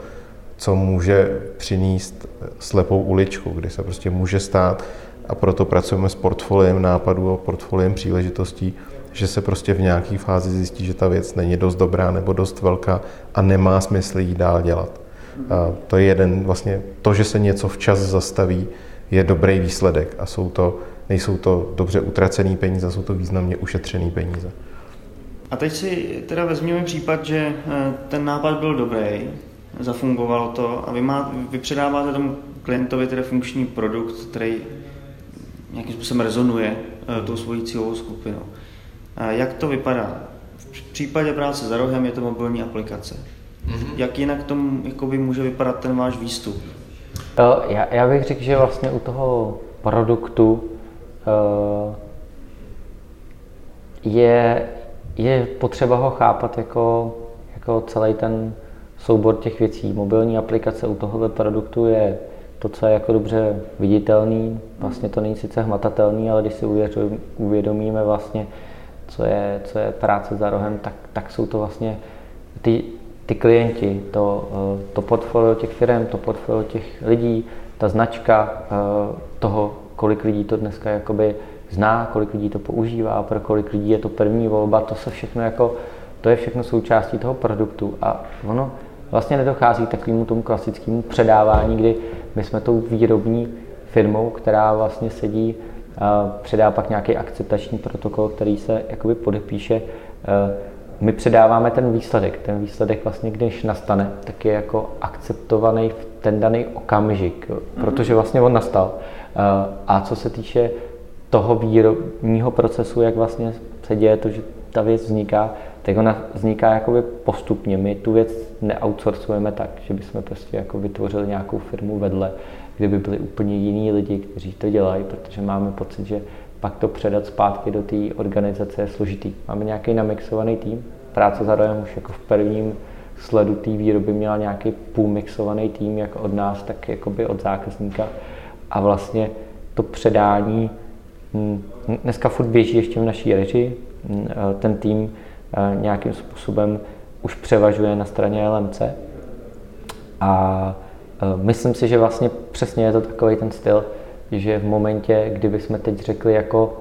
co může přinést slepou uličku, kdy se prostě může stát a proto pracujeme s portfoliem nápadů a portfoliem příležitostí, že se prostě v nějaké fázi zjistí, že ta věc není dost dobrá nebo dost velká a nemá smysl jí dál dělat. A to je jeden vlastně, to, že se něco včas zastaví, je dobrý výsledek a jsou to, nejsou to dobře utracený peníze, jsou to významně ušetřený peníze. A teď si teda vezměme případ, že eh, ten nápad byl dobrý, zafungovalo to a vy, má, vy předáváte tomu klientovi tedy funkční produkt, který nějakým způsobem rezonuje uh, tou svojí cílovou skupinou. Jak to vypadá? V případě práce za rohem je to mobilní aplikace. Mm-hmm. Jak jinak tomu jakoby, může vypadat ten váš výstup? Já, já bych řekl, že vlastně u toho produktu uh, je, je potřeba ho chápat jako, jako celý ten soubor těch věcí. Mobilní aplikace u tohoto produktu je to, co je jako dobře viditelný. Vlastně to není sice hmatatelný, ale když si uvědomíme vlastně, co je, co je práce za rohem, tak, tak jsou to vlastně ty ty klienti, to, eh, to portfolio těch firm, to portfolio těch lidí, ta značka eh, toho, kolik lidí to dneska jakoby zná, kolik lidí to používá, pro kolik lidí je to první volba, to se všechno jako, to je všechno součástí toho produktu. A ono vlastně nedochází k takovému tomu klasickému předávání, kdy my jsme tou výrobní firmou, která vlastně sedí, předá pak nějaký akceptační protokol, který se jakoby podepíše eh, my předáváme ten výsledek. Ten výsledek vlastně, když nastane, tak je jako akceptovaný v ten daný okamžik, protože vlastně on nastal. Eh, a co se týče toho výrobního procesu, jak vlastně se děje to, že ta věc vzniká, tak ona vzniká jakoby postupně. My tu věc neoutsourcujeme tak, že bychom prostě jako vytvořili nějakou firmu vedle, kde by byli úplně jiní lidi, kteří to dělají, protože máme pocit, že pak to předat zpátky do té organizace je složitý. Máme nějaký namixovaný tým, práce za rohem už jako v prvním sledu té výroby měla nějaký půlmixovaný tým, jak od nás, tak jakoby od zákazníka. A vlastně to předání hm, dneska furt běží ještě v naší režii. Hm, ten tým eh, nějakým způsobem už převažuje na straně LMC. A myslím si, že vlastně přesně je to takový ten styl, že v momentě, kdyby jsme teď řekli jako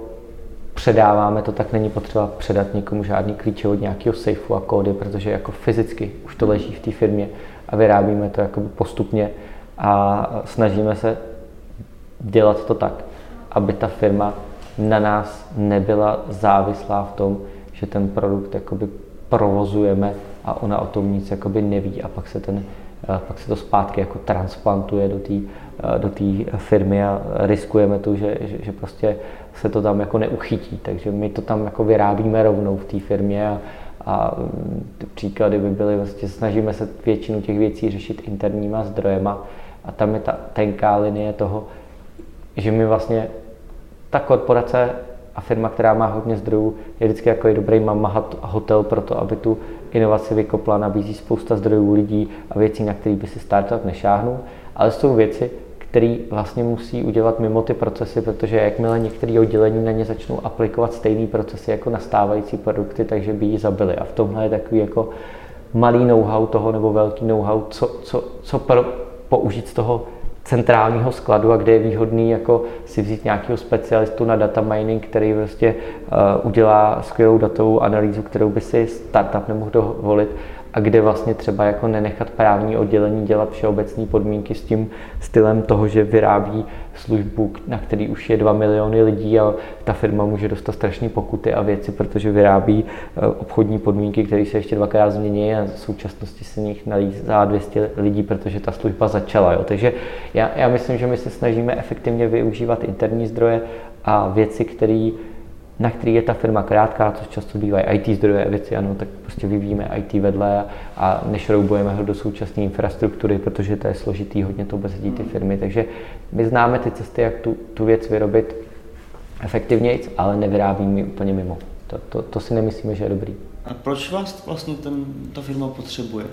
předáváme to, tak není potřeba předat někomu žádný klíče od nějakého safeu a kódy, protože jako fyzicky už to leží v té firmě a vyrábíme to jako postupně a snažíme se dělat to tak, aby ta firma na nás nebyla závislá v tom, že ten produkt jakoby provozujeme a ona o tom nic jakoby neví a pak se, ten, pak se to zpátky jako transplantuje do té do té firmy a riskujeme to, že, že, že prostě se to tam jako neuchytí. Takže my to tam jako vyrábíme rovnou v té firmě a, a ty příklady by byly, vlastně snažíme se většinu těch věcí řešit interníma zdrojema a tam je ta tenká linie toho, že my vlastně ta korporace a firma, která má hodně zdrojů, je vždycky jako je dobrý mama hotel pro to, aby tu inovaci vykopla, nabízí spousta zdrojů lidí a věcí, na které by si startup nešáhnul, ale jsou věci, který vlastně musí udělat mimo ty procesy, protože jakmile některé oddělení na ně začnou aplikovat stejné procesy jako nastávající produkty, takže by ji zabili. A v tomhle je takový jako malý know-how toho nebo velký know-how, co, co, co pro, použít z toho centrálního skladu a kde je výhodný jako si vzít nějakého specialistu na data mining, který vlastně udělá skvělou datovou analýzu, kterou by si startup nemohl dovolit a kde vlastně třeba jako nenechat právní oddělení dělat všeobecné podmínky s tím stylem toho, že vyrábí službu, na který už je 2 miliony lidí a ta firma může dostat strašné pokuty a věci, protože vyrábí eh, obchodní podmínky, které se ještě dvakrát změní a v současnosti se nich nalí za 200 lidí, protože ta služba začala. Jo. Takže já, já myslím, že my se snažíme efektivně využívat interní zdroje a věci, které na který je ta firma krátká, což často bývají IT zdroje věci, ano, tak prostě vyvíjíme IT vedle a nešroubujeme ho do současné infrastruktury, protože to je složitý, hodně to bezedí ty firmy. Takže my známe ty cesty, jak tu, tu věc vyrobit efektivněji, ale nevyrábíme úplně mimo. To, to, to si nemyslíme, že je dobrý. A proč vás vlastně ten, ta firma potřebuje?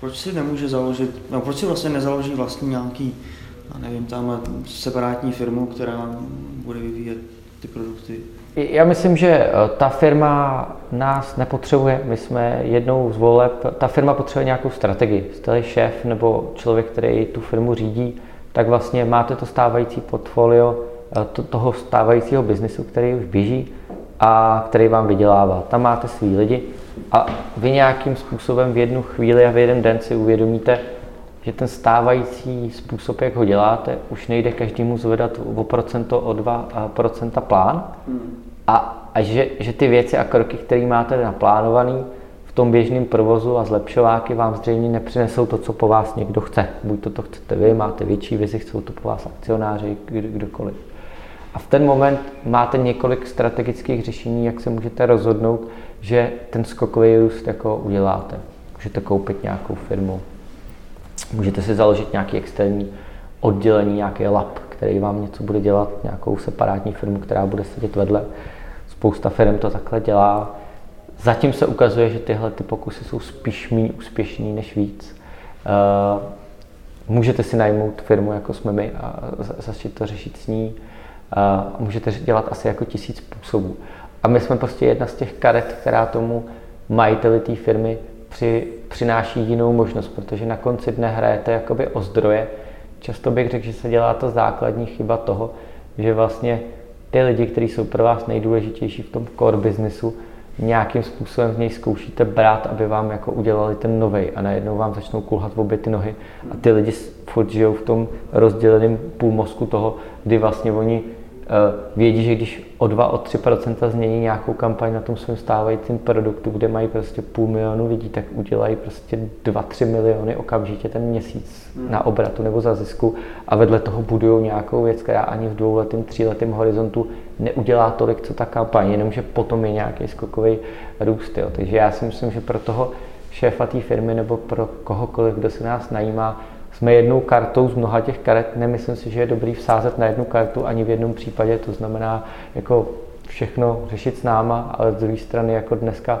Proč si nemůže založit, no proč si vlastně nezaloží vlastně nějaký, já nevím, tam separátní firmu, která bude vyvíjet ty produkty? Já myslím, že eh, ta firma nás nepotřebuje. My jsme jednou z voleb, ta firma potřebuje nějakou strategii. Jste šéf nebo člověk, který tu firmu řídí, tak vlastně máte to stávající portfolio eh, to, toho stávajícího biznesu, který už běží a který vám vydělává. Tam máte svý lidi a vy nějakým způsobem v jednu chvíli a v jeden den si uvědomíte, že ten stávající způsob, jak ho děláte, už nejde každému zvedat o procento, o dva procenta plán a, a že, že ty věci a kroky, které máte naplánovaný v tom běžném provozu a zlepšováky vám zřejmě nepřinesou to, co po vás někdo chce. Buď to, to chcete vy, máte větší vizi, chcou to po vás akcionáři, kdokoliv. A v ten moment máte několik strategických řešení, jak se můžete rozhodnout, že ten skokový růst jako uděláte. Můžete koupit nějakou firmu, Můžete si založit nějaký externí oddělení, nějaký lab, který vám něco bude dělat, nějakou separátní firmu, která bude sedět vedle. Spousta firm to takhle dělá. Zatím se ukazuje, že tyhle ty pokusy jsou spíš méně úspěšný než víc. Eh, můžete si najmout firmu, jako jsme my, a začít to řešit s ní. Eh, můžete dělat asi jako tisíc způsobů. A my jsme prostě jedna z těch karet, která tomu majiteli té firmy při, přináší jinou možnost, protože na konci dne hrajete jakoby o zdroje. Často bych řekl, že se dělá ta základní chyba toho, že vlastně ty lidi, kteří jsou pro vás nejdůležitější v tom core businessu, nějakým způsobem z něj zkoušíte brát, aby vám jako udělali ten novej a najednou vám začnou kulhat v obě ty nohy a ty lidi furt žijou v tom rozděleném půlmozku toho, kdy vlastně oni vědí, že když o 2, o 3% změní nějakou kampaň na tom svém stávajícím produktu, kde mají prostě půl milionu lidí, tak udělají prostě 2-3 miliony okamžitě ten měsíc hmm. na obratu nebo za zisku a vedle toho budují nějakou věc, která ani v dvouletém, tříletém horizontu neudělá tolik, co ta kampaň, jenomže potom je nějaký skokový růst. Jo. Takže já si myslím, že pro toho šéfa té firmy nebo pro kohokoliv, kdo se nás najímá, jsme jednou kartou z mnoha těch karet. Nemyslím si, že je dobrý vsázet na jednu kartu ani v jednom případě. To znamená jako všechno řešit s náma, ale z druhé strany jako dneska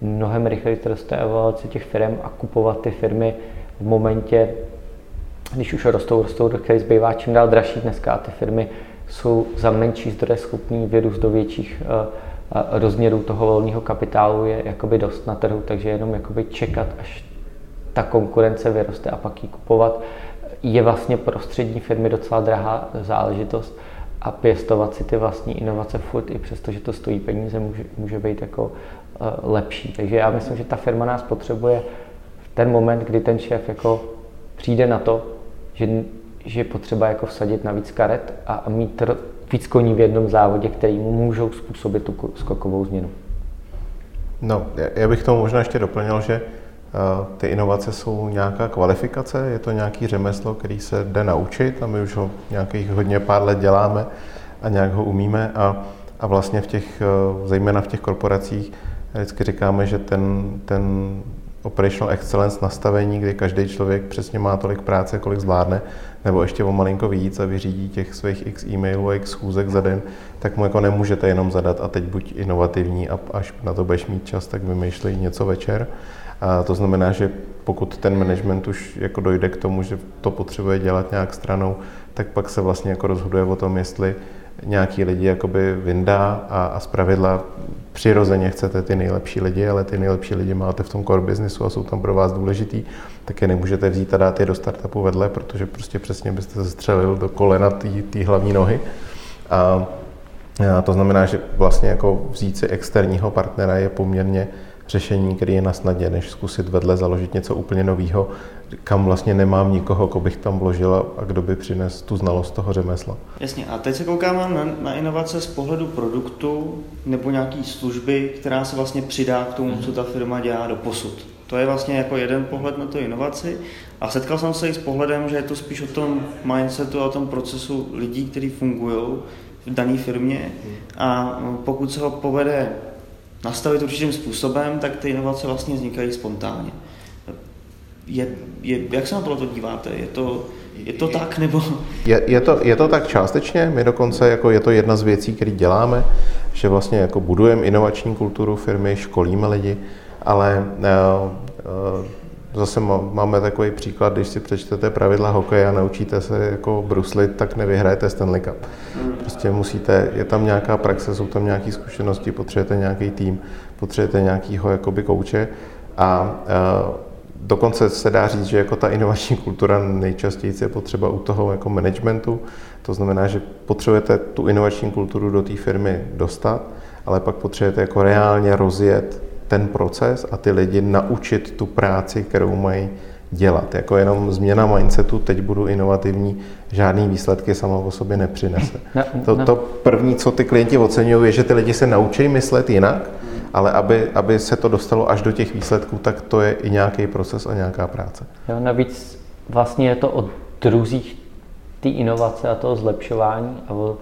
mnohem rychleji roste evaluace těch firm a kupovat ty firmy v momentě, když už rostou, rostou, do které zbývá čím dál dražší dneska a ty firmy jsou za menší zdroje schopný vyrůst do větších uh, rozměrů toho volného kapitálu je jakoby dost na trhu, takže jenom jakoby čekat, až ta konkurence vyroste a pak ji kupovat, je vlastně pro střední firmy docela drahá záležitost a pěstovat si ty vlastní inovace furt, i přesto, že to stojí peníze, může, může být jako uh, lepší. Takže já myslím, že ta firma nás potřebuje v ten moment, kdy ten šéf jako přijde na to, že, že je potřeba jako vsadit na víc karet a mít víc koní v jednom závodě, který mu můžou způsobit tu skokovou změnu. No, já bych tomu možná ještě doplnil, že ty inovace jsou nějaká kvalifikace, je to nějaký řemeslo, který se jde naučit a my už ho nějakých hodně pár let děláme a nějak ho umíme a, a vlastně v těch, eh, zejména v těch korporacích, vždycky říkáme, že ten, ten operational excellence nastavení, kdy každý člověk přesně má tolik práce, kolik zvládne, nebo ještě o malinko víc a vyřídí těch svých x e-mailů a x schůzek za den, tak mu jako nemůžete jenom zadat a teď buď inovativní a až na to budeš mít čas, tak vymýšlej něco večer. A to znamená, že pokud ten management už jako dojde k tomu, že to potřebuje dělat nějak stranou, tak pak se vlastně jako rozhoduje o tom, jestli nějaký lidi jakoby vyndá a, a zpravidla přirozeně chcete ty nejlepší lidi, ale ty nejlepší lidi máte v tom core businessu a jsou tam pro vás důležitý, tak je nemůžete vzít a dát je do startupu vedle, protože prostě přesně byste se střelil do kolena té hlavní nohy. A, a to znamená, že vlastně jako vzít si externího partnera je poměrně řešení, který je na snadě, než zkusit vedle založit něco úplně nového, kam vlastně nemám nikoho, koho bych tam vložil a kdo by přines tu znalost toho řemesla. Jasně, a teď se koukáme na, na inovace z pohledu produktu nebo nějaký služby, která se vlastně přidá k tomu, co ta firma dělá do posud. To je vlastně jako jeden pohled na tu inovaci a setkal jsem se i s pohledem, že je to spíš o tom mindsetu a o tom procesu lidí, kteří fungují v dané firmě a pokud se ho povede nastavit určitým způsobem, tak ty inovace vlastně vznikají spontánně. Je, je, jak se na to díváte? Je to, je to tak, nebo? Je, je, to, je to tak částečně, my dokonce, jako je to jedna z věcí, které děláme, že vlastně jako budujeme inovační kulturu firmy, školíme lidi, ale uh, uh, Zase máme takový příklad, když si přečtete pravidla hokeje a naučíte se jako bruslit, tak nevyhrajete Stanley Cup. Prostě musíte, je tam nějaká praxe, jsou tam nějaké zkušenosti, potřebujete nějaký tým, potřebujete nějakýho jakoby kouče a, a dokonce se dá říct, že jako ta inovační kultura nejčastěji je potřeba u toho jako managementu. To znamená, že potřebujete tu inovační kulturu do té firmy dostat, ale pak potřebujete jako reálně rozjet ten proces a ty lidi naučit tu práci, kterou mají dělat. Jako jenom změna mindsetu, teď budu inovativní, žádný výsledky sama o sobě nepřinese. No, to, no. to první, co ty klienti oceňují, je, že ty lidi se naučí myslet jinak, ale aby, aby se to dostalo až do těch výsledků, tak to je i nějaký proces a nějaká práce. Jo, navíc vlastně je to o druzích té inovace a toho zlepšování a o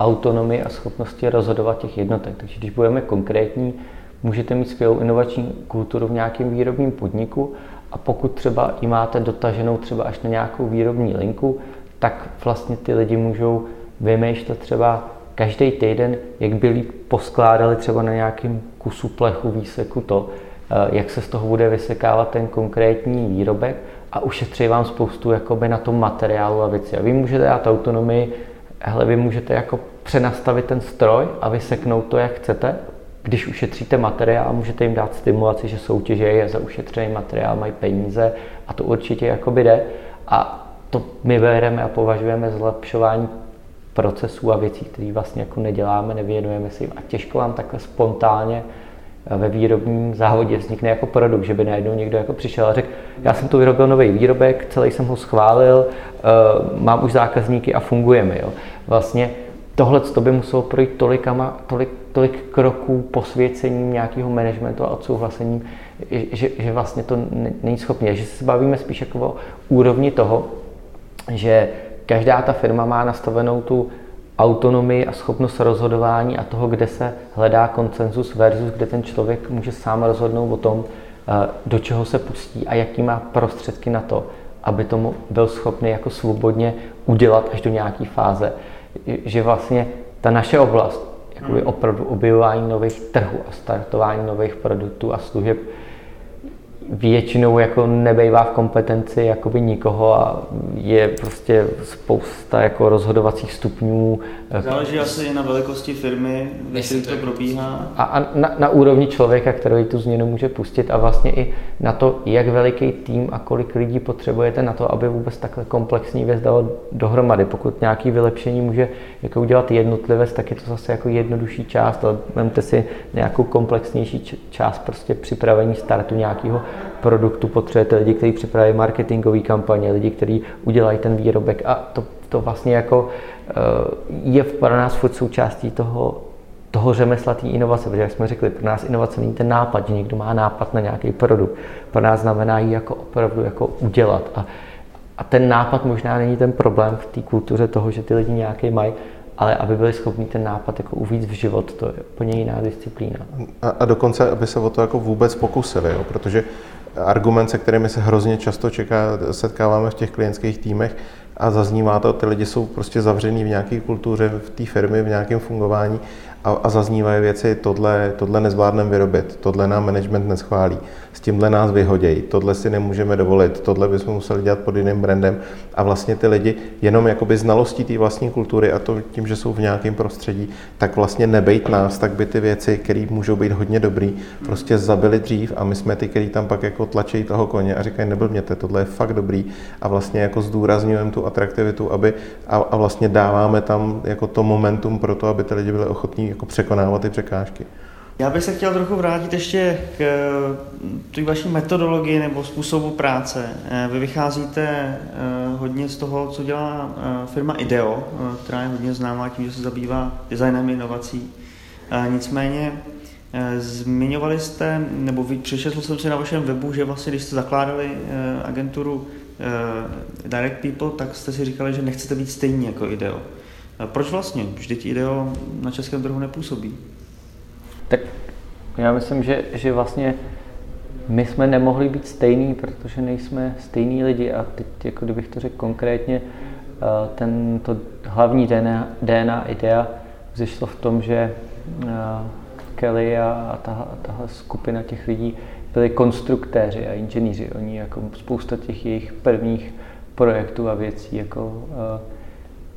autonomii a schopnosti rozhodovat těch jednotek. Takže když budeme konkrétní, můžete mít skvělou inovační kulturu v nějakém výrobním podniku a pokud třeba ji máte dotaženou třeba až na nějakou výrobní linku, tak vlastně ty lidi můžou vymýšlet třeba každý týden, jak by líp poskládali třeba na nějakém kusu plechu, výseku to, eh, jak se z toho bude vysekávat ten konkrétní výrobek a ušetří vám spoustu jakoby na tom materiálu a věci. A vy můžete dát autonomii, hele, vy můžete jako přenastavit ten stroj a vyseknout to, jak chcete, když ušetříte materiál, můžete jim dát stimulaci, že soutěže je za ušetřený materiál, mají peníze a to určitě jakoby jde. A to my bereme a považujeme zlepšování procesů a věcí, které vlastně jako neděláme, nevěnujeme si jim a těžko vám takhle spontánně ve výrobním závodě vznikne jako produkt, že by najednou někdo jako přišel a řekl, já jsem tu vyrobil nový výrobek, celý jsem ho schválil, eh, mám už zákazníky a fungujeme. Jo. Vlastně tohle to by muselo projít tolikama, tolik, tolik kroků posvěcením nějakého managementu a odsouhlasením, že, že vlastně to není schopné. Že se bavíme spíš jako o úrovni toho, že každá ta firma má nastavenou tu autonomii a schopnost rozhodování a toho, kde se hledá konsenzus versus kde ten člověk může sám rozhodnout o tom, eh, do čeho se pustí a jaký má prostředky na to, aby tomu byl schopný jako svobodně udělat až do nějaké fáze že vlastně ta naše oblast, jakoby opravdu objevování nových trhů a startování nových produktů a služeb většinou jako nebejvá v kompetenci jakoby nikoho a je prostě spousta jako rozhodovacích stupňů. Záleží asi na velikosti firmy, jestli to probíhá. A, a na, na, úrovni člověka, který tu změnu může pustit a vlastně i na to, jak veliký tým a kolik lidí potřebujete na to, aby vůbec takhle komplexní věc dalo dohromady. Pokud nějaký vylepšení může jako udělat jednotlivec, tak je to zase jako jednodušší část, ale vemte si nějakou komplexnější část prostě připravení startu nějakého produktu potřebujete lidi, kteří připraví marketingové kampaně, lidi, kteří udělají ten výrobek a to, to vlastně jako eh, je pro nás furt součástí toho, toho řemesla té inovace, protože jak jsme řekli, pro nás inovace není ten nápad, že někdo má nápad na nějaký produkt. Pro nás znamená ji jako opravdu jako udělat. A, a ten nápad možná není ten problém v té kultuře toho, že ty lidi nějaký mají, ale aby byli schopni ten nápad jako uvíct v život, to je úplně jiná disciplína. A, a dokonce, aby se o to jako vůbec pokusili, jo? protože argument, se kterými se hrozně často čeká, setkáváme v těch klientských týmech, a zaznívá to, ty lidi jsou prostě zavřený v nějaké kultuře, v té firmě, v nějakém fungování a, a zaznívají věci, tohle, tohle nezvládneme vyrobit, tohle nám management neschválí, s tímhle nás vyhodějí, tohle si nemůžeme dovolit, tohle bychom museli dělat pod jiným brandem. A vlastně ty lidi jenom jakoby znalostí té vlastní kultury a to tím, že jsou v nějakém prostředí, tak vlastně nebejt nás, tak by ty věci, které můžou být hodně dobrý, prostě zabili dřív a my jsme ty, kteří tam pak jako tlačí toho koně a říkají, neblbněte, tohle je fakt dobrý. A vlastně jako zdůrazňujeme tu atraktivitu, aby a, a vlastně dáváme tam jako to momentum pro to, aby ty lidi byli ochotní jako překonávat ty překážky. Já bych se chtěl trochu vrátit ještě k eh, té vaší metodologii nebo způsobu práce. Eh, vy vycházíte eh, hodně z toho, co dělá firma IDEO, která je hodně známá tím, že se zabývá designem inovací. Nicméně zmiňovali jste, nebo přečetl jsem si na vašem webu, že vlastně, když jste zakládali agenturu Direct People, tak jste si říkali, že nechcete být stejní jako IDEO. Proč vlastně? Vždyť IDEO na českém trhu nepůsobí. Tak já myslím, že, že vlastně my jsme nemohli být stejní, protože nejsme stejní lidi a teď, jako kdybych to řekl konkrétně, eh, ten, to hlavní DNA, DNA idea vzešlo v tom, že eh, Kelly a, a ta, tahle skupina těch lidí byli konstruktéři a inženýři. Oni jako spousta těch jejich prvních projektů a věcí jako eh,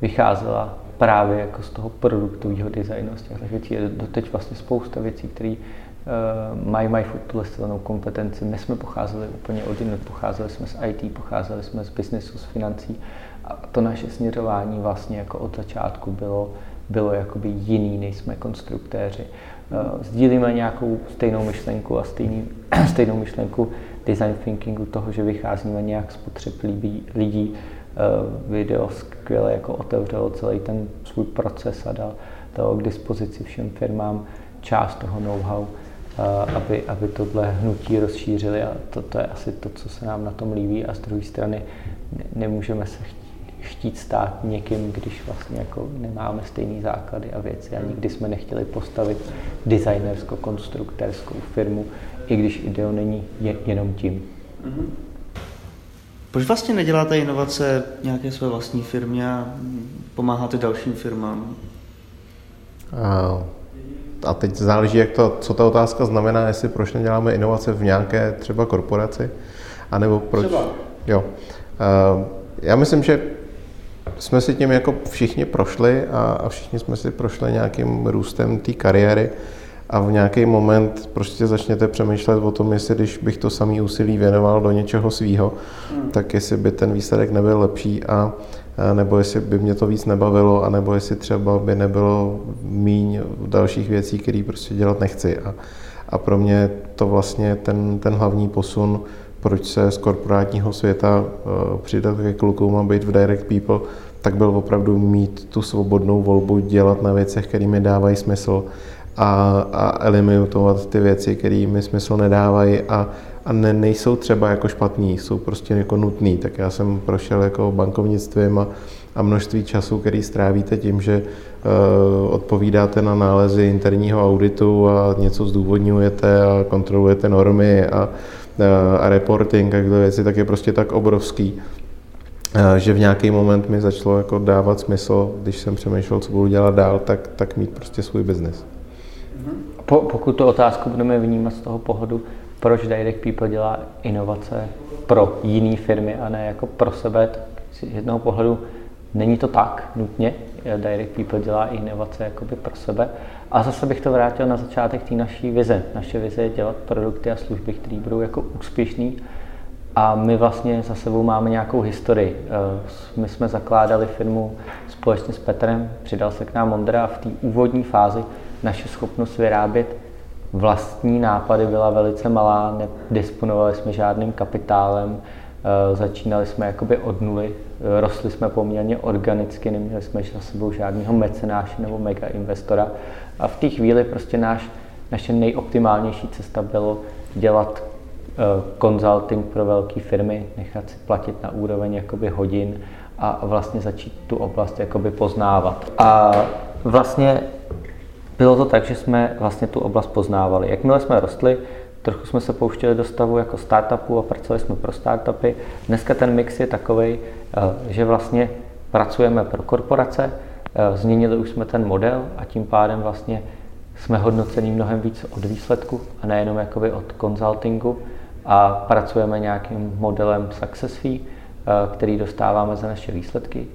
vycházela právě jako z toho produktového designu, z těch věcí je doteď vlastně spousta věcí, které uh, mají, mají tuhle silnou kompetenci. My jsme pocházeli úplně od jiných, pocházeli jsme z IT, pocházeli jsme z biznesu, z financí a to naše směřování vlastně jako od začátku bylo, bylo jakoby jiný, nejsme konstruktéři. Uh, sdílíme nějakou stejnou myšlenku a stejný, stejnou myšlenku design thinkingu toho, že vycházíme nějak z potřeb lidí, video skvěle jako otevřelo celý ten svůj proces a dal, dal k dispozici všem firmám část toho know-how, eh, aby, aby tohle hnutí rozšířili a to, to je asi to, co se nám na tom líbí a z druhé strany nemůžeme se chtít stát někým, když vlastně jako nemáme stejné základy a věci a nikdy jsme nechtěli postavit designersko-konstruktérskou firmu, i když ideo není je, jenom tím. Mm-hmm. Proč vlastně neděláte inovace nějaké své vlastní firmě a pomáháte dalším firmám? A, a teď záleží, jak to, co ta otázka znamená, jestli proč neděláme inovace v nějaké třeba korporaci, anebo proč... Třeba. Jo. A, já myslím, že jsme si tím jako všichni prošli a, a všichni jsme si prošli nějakým růstem té kariéry a v nějaký moment prostě začněte přemýšlet o tom, jestli když bych to samý úsilí věnoval do něčeho svýho, hmm. tak jestli by ten výsledek nebyl lepší a, a nebo jestli by mě to víc nebavilo, a nebo jestli třeba by nebylo míň dalších věcí, které prostě dělat nechci. A, a pro mě to vlastně ten, ten hlavní posun, proč se z korporátního světa uh, přidat ke klukům a být v Direct People, tak byl opravdu mít tu svobodnou volbu dělat na věcech, které mi dávají smysl a, a eliminovat ty věci, které mi smysl nedávají a, a ne, nejsou třeba jako špatný, jsou prostě jako nutný. Tak já jsem prošel jako bankovnictvím a, a množství času, který strávíte tím, že uh, odpovídáte na nálezy interního auditu a něco zdůvodňujete a kontrolujete normy a, uh, a reporting a tyhle věci, tak je prostě tak obrovský, uh, že v nějaký moment mi začalo jako dávat smysl, když jsem přemýšlel, co budu dělat dál, tak, tak mít prostě svůj biznis. Po, pokud tu otázku budeme vnímat z toho pohledu, proč Direct People dělá inovace pro jiné firmy a ne jako pro sebe, tak z jednoho pohledu není to tak nutně. Direct People dělá inovace jakoby pro sebe. A zase bych to vrátil na začátek té naší vize. Naše vize je dělat produkty a služby, které budou jako úspěšný. A my vlastně za sebou máme nějakou historii. Eh, my jsme zakládali firmu společně s Petrem, přidal se k nám Ondra a v té úvodní fázi naše schopnost vyrábět vlastní nápady byla velice malá, nedisponovali jsme žádným kapitálem, eh, začínali jsme jakoby od nuly, eh, rostli jsme poměrně organicky, neměli jsme za sebou žádného mecenáše nebo mega investora a v té chvíli prostě náš, naše nejoptimálnější cesta bylo dělat eh, consulting pro velké firmy, nechat si platit na úroveň jakoby hodin a vlastně začít tu oblast jakoby poznávat. A vlastně bylo to tak, že jsme vlastně tu oblast poznávali. Jakmile jsme rostli, trochu jsme se pouštěli do stavu jako startupů a pracovali jsme pro startupy. Dneska ten mix je takový, že vlastně pracujeme pro korporace, změnili už jsme ten model a tím pádem vlastně jsme hodnocení mnohem víc od výsledku a nejenom jakoby od consultingu a pracujeme nějakým modelem success fee, který dostáváme za naše výsledky.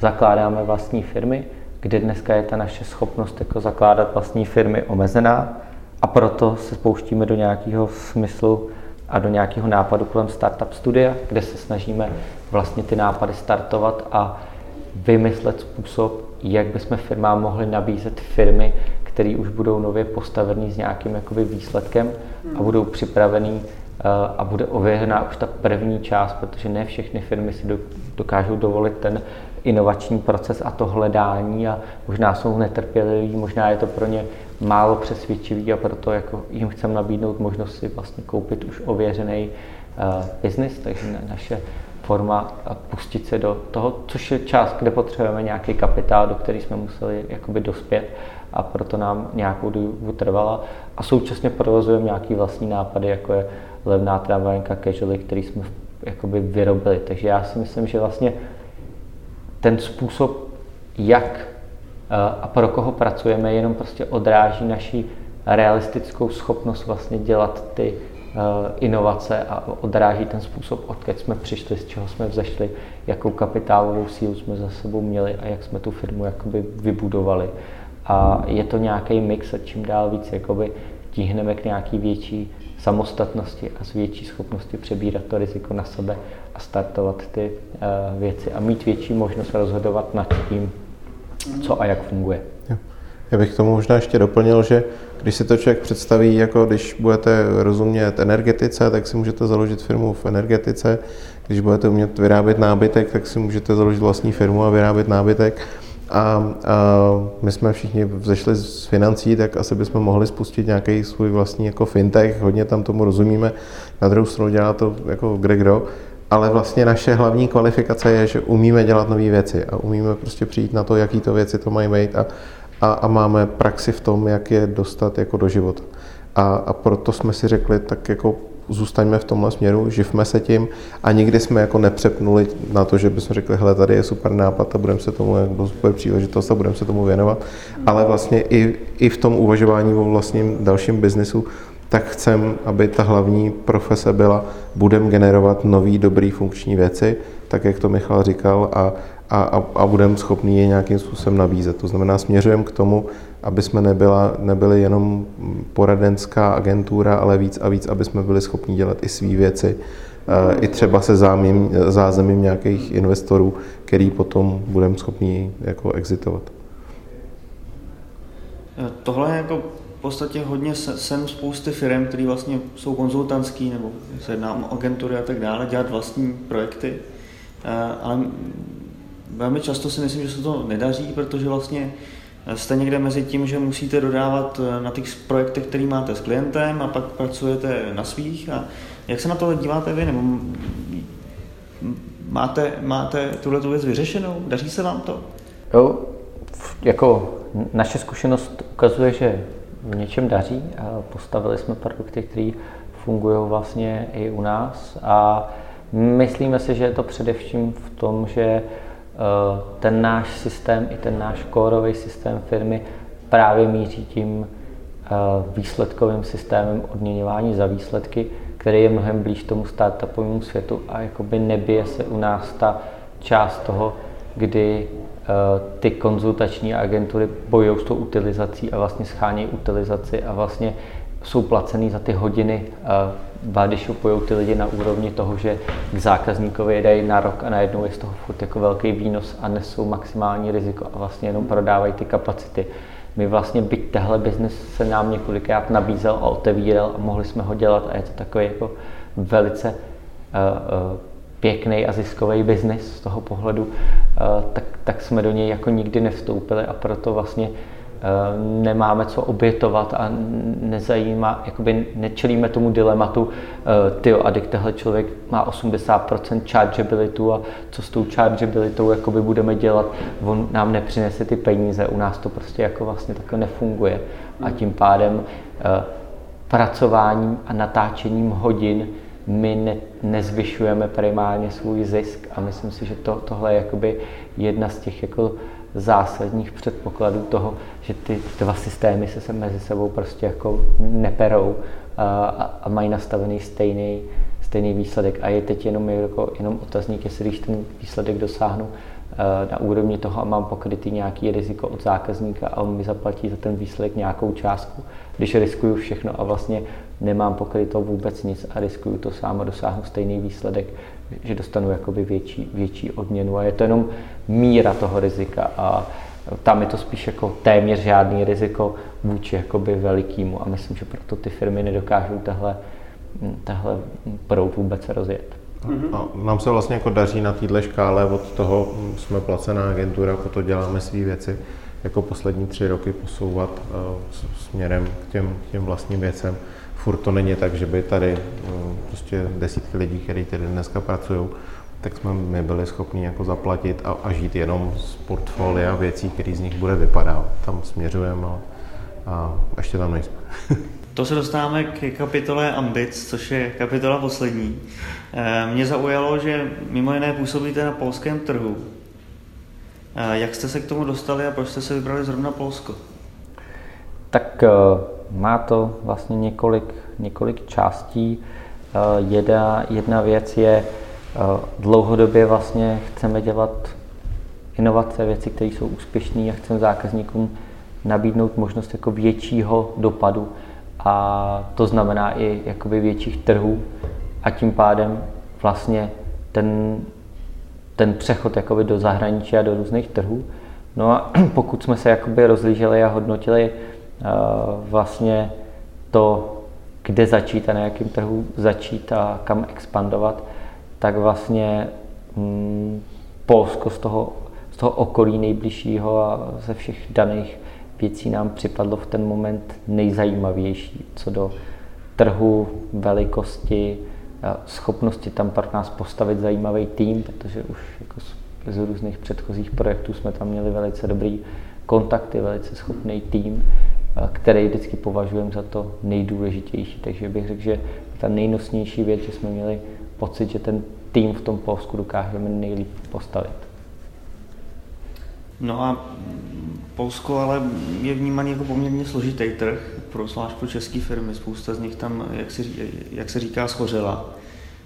Zakládáme vlastní firmy, kde dneska je ta naše schopnost jako zakládat vlastní firmy omezená a proto se spouštíme do nějakého smyslu a do nějakého nápadu kolem Startup Studia, kde se snažíme vlastně ty nápady startovat a vymyslet způsob, jak bychom firmám mohli nabízet firmy, které už budou nově postavený s nějakým jakoby výsledkem a budou připravený eh, a bude ověřená už ta první část, protože ne všechny firmy si dokážou dovolit ten inovační proces a to hledání a možná jsou netrpěliví, možná je to pro ně málo přesvědčivý a proto jako jim chceme nabídnout možnost si vlastně koupit už ověřený uh, biznis, takže naše forma pustit se do toho, což je část, kde potřebujeme nějaký kapitál, do který jsme museli jakoby dospět a proto nám nějakou dobu trvala. A současně provozujeme nějaký vlastní nápady, jako je levná tramvajenka Casually, který jsme jakoby vyrobili. Takže já si myslím, že vlastně ten způsob, jak eh, a pro koho pracujeme, jenom prostě odráží naši realistickou schopnost vlastně dělat ty eh, inovace a odráží ten způsob, odkud jsme přišli, z čeho jsme vzešli, jakou kapitálovou sílu jsme za sebou měli a jak jsme tu firmu jakoby vybudovali. A je to nějaký mix a čím dál víc jakoby tíhneme k nějaký větší samostatnosti a s větší schopnosti přebírat to riziko na sebe a startovat ty uh, věci a mít větší možnost rozhodovat nad tím, co a jak funguje. Já bych tomu možná ještě doplnil, že když si to člověk představí, jako když budete rozumět energetice, tak si můžete založit firmu v energetice. Když budete umět vyrábět nábytek, tak si můžete založit vlastní firmu a vyrábět nábytek. A, a my jsme všichni vzešli z financí, tak asi bychom mohli spustit nějaký svůj vlastní jako fintech, hodně tam tomu rozumíme. Na druhou stranu dělá to jako kde kdo, ale vlastně naše hlavní kvalifikace je, že umíme dělat nové věci a umíme prostě přijít na to, jaký to věci to mají být a, a, a máme praxi v tom, jak je dostat jako do života. A, a proto jsme si řekli, tak jako zůstaňme v tomhle směru, živme se tím a nikdy jsme jako nepřepnuli na to, že bychom řekli, hele, tady je super nápad a budeme se tomu, jako super příležitost a budeme se tomu věnovat, ale vlastně i, i v tom uvažování o vlastním dalším biznisu tak chcem, aby ta hlavní profese byla, budem generovat nový, dobrý, funkční věci, tak jak to Michal říkal, a, a, a, a budeme schopni je nějakým způsobem nabízet. To znamená, směřujeme k tomu, aby jsme nebyla, nebyli jenom poradenská agentura, ale víc a víc, aby jsme byli schopni dělat i své věci, i třeba se zámím, zázemím nějakých investorů, který potom budeme schopni jako exitovat. Tohle je jako v podstatě hodně sen spousty firm, které vlastně jsou konzultantský nebo se jedná o agentury a tak dále, dělat vlastní projekty. Ale velmi často si myslím, že se to nedaří, protože vlastně jste někde mezi tím, že musíte dodávat eh, na těch projektech, který máte s klientem a pak pracujete na svých. A jak se na to díváte vy? Nebo máte, máte tuhle tu věc vyřešenou? Daří se vám to? Jo, jako naše zkušenost ukazuje, že v něčem daří. Postavili jsme produkty, které fungují vlastně i u nás a myslíme si, že je to především v tom, že ten náš systém i ten náš kórový systém firmy právě míří tím eh, výsledkovým systémem odměňování za výsledky, který je mnohem blíž tomu startupovému světu a jakoby nebije se u nás ta část toho, kdy eh, ty konzultační agentury bojují s tou utilizací a vlastně schánějí utilizaci a vlastně jsou placený za ty hodiny bodyshopujou ty lidi na úrovni toho, že k zákazníkovi jedají na rok a najednou je z toho furt jako velký výnos a nesou maximální riziko a vlastně jenom prodávají ty kapacity. My vlastně, byť tehle biznis se nám několikrát nabízel a otevíral a mohli jsme ho dělat a je to takový jako velice uh, uh, pěkný a ziskový biznis z toho pohledu, uh, tak, tak jsme do něj jako nikdy nevstoupili a proto vlastně Eh, nemáme co obětovat a nezajímá, jakoby nečelíme tomu dilematu, eh, ty a tehle člověk má 80% chargeability a co s tou chargeabilitou jakoby budeme dělat, on nám nepřinese ty peníze, u nás to prostě jako vlastně takhle nefunguje. A tím pádem eh, pracováním a natáčením hodin my ne, nezvyšujeme primárně svůj zisk a myslím si, že to, tohle je jakoby jedna z těch jako zásadních předpokladů toho, že ty dva systémy se, se mezi sebou prostě jako neperou a, a mají nastavený stejný, stejný výsledek. A je teď jenom, jako, jenom otazník, jestli když ten výsledek dosáhnu na úrovni toho a mám pokrytý nějaký riziko od zákazníka a on mi zaplatí za ten výsledek nějakou částku, když riskuju všechno a vlastně nemám pokryto vůbec nic a riskuju to sám a dosáhnu stejný výsledek, že dostanu jakoby větší, větší odměnu. A je to jenom míra toho rizika a tam je to spíš jako téměř žádný riziko vůči jakoby velikýmu. A myslím, že proto ty firmy nedokážou tahle, tahle proud vůbec rozjet. A nám se vlastně jako daří na této škále, od toho jsme placená agentura, to děláme své věci, jako poslední tři roky posouvat uh, směrem k těm, k těm vlastním věcem furt to není tak, že by tady no, prostě desítky lidí, kteří tady dneska pracují, tak jsme my byli schopni jako zaplatit a, a žít jenom z portfolia věcí, které z nich bude vypadat. Tam směřujeme a, a ještě tam nejsme. To se dostáváme k kapitole Ambic, což je kapitola poslední. Eh, mě zaujalo, že mimo jiné působíte na polském trhu. Eh, jak jste se k tomu dostali a proč jste se vybrali zrovna Polsko? Tak eh, má to vlastně několik, několik částí. Eh, jedna, jedna věc je, eh, dlouhodobě vlastně chceme dělat inovace, věci, které jsou úspěšné a chceme zákazníkům nabídnout možnost jako většího dopadu a to znamená i jakoby větších trhů a tím pádem vlastně ten, ten přechod jakoby do zahraničí a do různých trhů. No a pokud jsme se jakoby rozlíželi a hodnotili vlastně to, kde začít a na jakém trhu začít a kam expandovat, tak vlastně mm, Polsko z toho, z toho okolí nejbližšího a ze všech daných věcí nám připadlo v ten moment nejzajímavější, co do trhu, velikosti, schopnosti tam pro nás postavit zajímavý tým, protože už jako z, z různých předchozích projektů jsme tam měli velice dobrý kontakty, velice schopný tým který vždycky považujeme za to nejdůležitější. Takže bych řekl, že ta nejnosnější věc, že jsme měli pocit, že ten tým v tom Polsku dokážeme nejlíp postavit. No a Polsko ale je vnímaný jako poměrně složitý trh, pro, zvlášť pro české firmy. Spousta z nich tam, jak se, jak se říká, schořela.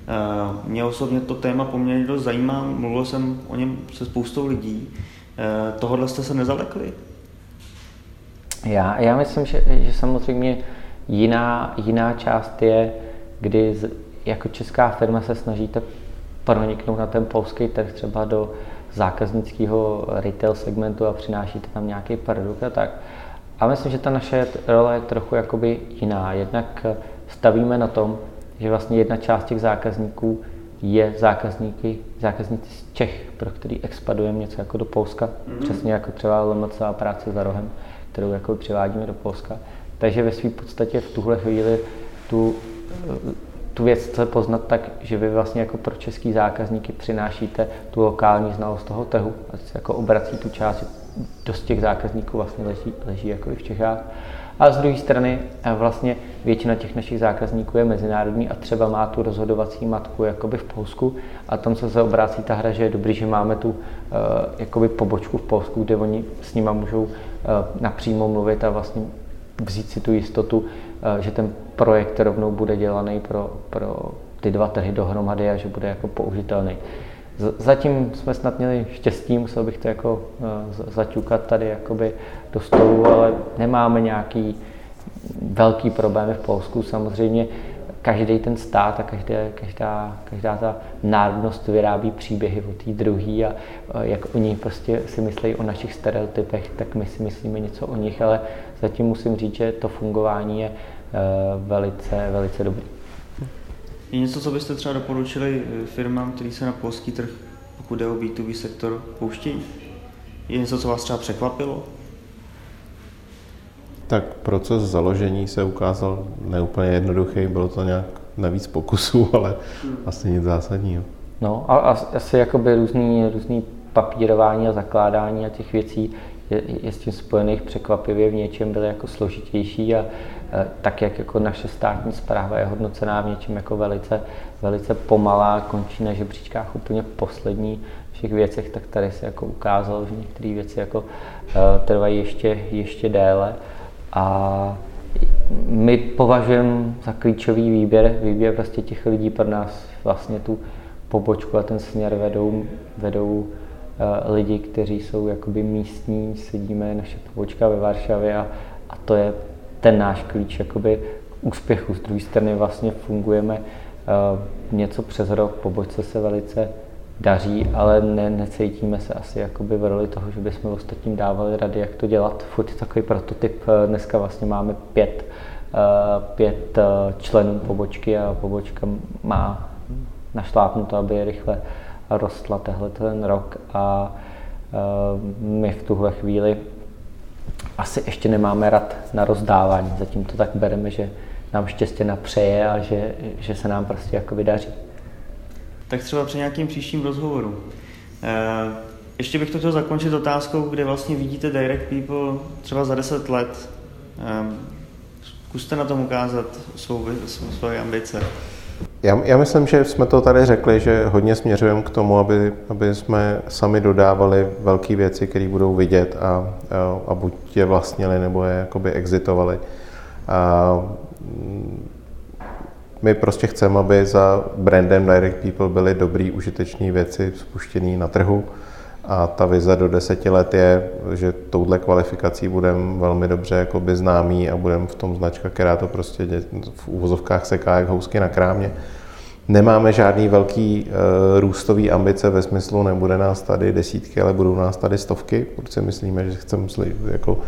Eh, mě osobně to téma poměrně dost zajímá, mluvil jsem o něm se spoustou lidí. Eh, tohodle jste se nezalekli? Já, já myslím, že, že samozřejmě jiná, jiná část je, kdy z, jako česká firma se snažíte proniknout na ten polský trh třeba do zákaznického retail segmentu a přinášíte tam nějaký produkt a tak. A myslím, že ta naše role je trochu jakoby jiná. Jednak stavíme na tom, že vlastně jedna část těch zákazníků je zákazníky, zákazníci z Čech, pro který expandujeme něco jako do Polska, mm-hmm. přesně jako třeba LMC a práce za rohem kterou jako přivádíme do Polska. Takže ve své podstatě v tuhle chvíli tu, tu věc chce poznat tak, že vy vlastně jako pro český zákazníky přinášíte tu lokální znalost toho trhu a se jako obrací tu část, dost těch zákazníků vlastně leží, leží jako i v Čechách. A z druhé strany eh, vlastně většina těch našich zákazníků je mezinárodní a třeba má tu rozhodovací matku jakoby v Polsku a tam se obrácí ta hra, že je dobrý, že máme tu uh, jakoby pobočku v Polsku, kde oni s nima můžou napřímo mluvit a vlastně vzít si tu jistotu, uh, že ten projekt rovnou bude dělaný pro, pro ty dva trhy dohromady a že bude jako použitelný. Zatím jsme snad měli štěstí, musel bych to jako zaťukat tady jakoby do stolu, ale nemáme nějaký velký problémy v Polsku. Samozřejmě každý ten stát a každá, každá, každá ta národnost vyrábí příběhy o té druhé a jak oni prostě si myslí o našich stereotypech, tak my si myslíme něco o nich, ale zatím musím říct, že to fungování je velice, velice dobrý. Je něco, co byste třeba doporučili eh, firmám, který se na polský trh, pokud jde o B2B sektor, pouštějí? Je něco, co vás třeba překvapilo? Tak proces založení se ukázal neúplně jednoduchý, bylo to nějak navíc pokusů, ale hmm. asi nic zásadního. No a asi jakoby různý, různý papírování a zakládání a těch věcí je, je s tím spojených překvapivě v něčem byly jako složitější a tak, jak jako naše státní zpráva je hodnocená v něčem jako velice, velice pomalá, končí na žebříčkách úplně poslední všech věcech, tak tady se jako ukázalo, že některé věci jako trvají ještě, ještě déle a my považujeme za klíčový výběr, výběr prostě těch lidí pro nás vlastně tu pobočku a ten směr vedou, vedou uh, lidi, kteří jsou jakoby místní, sedíme naše pobočka ve Varšavě a, a to je ten náš klíč jakoby k úspěchu. Z druhé strany vlastně fungujeme uh, něco přes rok, pobočce se velice daří, ale ne, necítíme se asi jakoby v roli toho, že bychom ostatním dávali rady, jak to dělat. Furt takový prototyp. Eh, dneska vlastně máme pět, pět členů pobočky a pobočka má našlápnuto, aby rychle rostla tehle ten rok a my v tuhle chvíli asi ještě nemáme rad na rozdávání. Zatím to tak bereme, že nám štěstě napřeje a že, že se nám prostě jako vydaří. Tak třeba při nějakým příštím rozhovoru. Ještě bych to chtěl zakončit otázkou, kde vlastně vidíte Direct People třeba za 10 let. Zkuste na tom ukázat svou, svoje ambice. Já, já myslím, že jsme to tady řekli, že hodně směřujeme k tomu, aby, aby jsme sami dodávali velké věci, které budou vidět a, a, a buď je vlastnili, nebo je jakoby exitovali. A, my prostě chceme, aby za brandem Direct People byly dobrý, užitečné věci spuštěné na trhu. A ta vize do deseti let je, že touhle kvalifikací budeme velmi dobře jakoby známí a budeme v tom značka, která to prostě v úvozovkách seká jak housky na krámě. Nemáme žádný velký uh, růstový ambice ve smyslu, nebude nás tady desítky, ale budou nás tady stovky, protože myslíme, že chceme jako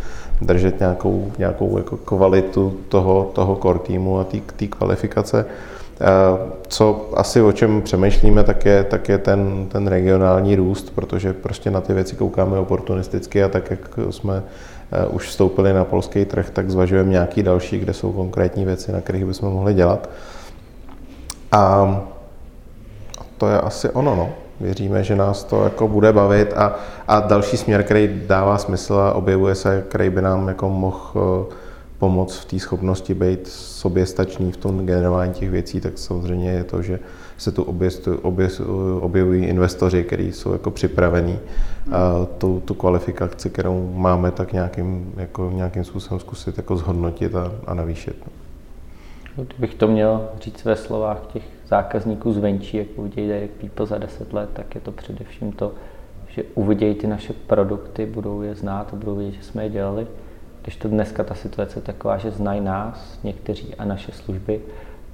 držet nějakou, nějakou jako kvalitu toho, toho core týmu a té kvalifikace. Uh, co asi o čem přemýšlíme, tak je, tak je ten, ten regionální růst, protože prostě na ty věci koukáme oportunisticky a tak, jak jsme uh, už vstoupili na polský trh, tak zvažujeme nějaký další, kde jsou konkrétní věci, na kterých bychom mohli dělat. A to je asi ono, no. Věříme, že nás to jako bude bavit a, a další směr, který dává smysl a objevuje se, který by nám jako mohl eh, pomoct v té schopnosti být soběstačný v tom generování těch věcí, tak samozřejmě je to, že se tu objevují investoři, kteří jsou jako připravení a tu, tu kvalifikaci, kterou máme, tak nějakým, jako nějakým způsobem zkusit jako zhodnotit a, a navýšit. No. Kdybych to měl říct ve slovách těch zákazníků zvenčí, jak uvidějí Direct People za 10 let, tak je to především to, že uvidějí ty naše produkty, budou je znát a budou vědět, že jsme je dělali. Když to dneska ta situace je taková, že znají nás někteří a naše služby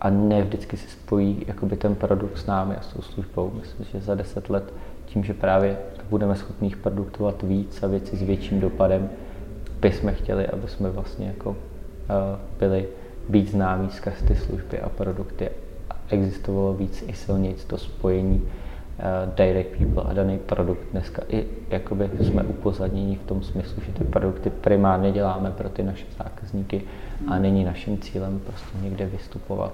a ne vždycky si spojí jakoby ten produkt s námi a s tou službou. Myslím, že za 10 let tím, že právě budeme schopni produktovat víc a věci s větším dopadem, bychom chtěli, aby jsme vlastně jako uh, byli být známý skrz ty služby a produkty. Existovalo víc i silnějc to spojení uh, direct people a daný produkt. Dneska i jakoby jsme upozadnění v tom smyslu, že ty produkty primárně děláme pro ty naše zákazníky a není naším cílem prostě někde vystupovat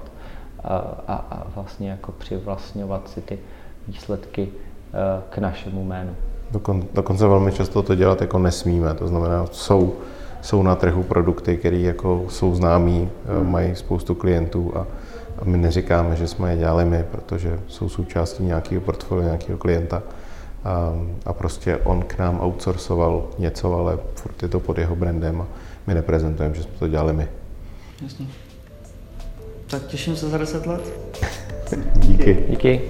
a, a, a vlastně jako přivlastňovat si ty výsledky uh, k našemu jménu. Dokon, dokonce velmi často to dělat jako nesmíme, to znamená, jsou jsou na trhu produkty, které jako jsou známí, eh, hmm. mají spoustu klientů a, a my neříkáme, že jsme je dělali my, protože jsou součástí nějakého portfolia nějakého klienta a, a prostě on k nám outsourcoval něco, ale furt je to pod jeho brandem a my neprezentujeme, že jsme to dělali my. Jasně. Tak těším se za 10 let. Díky. Díky.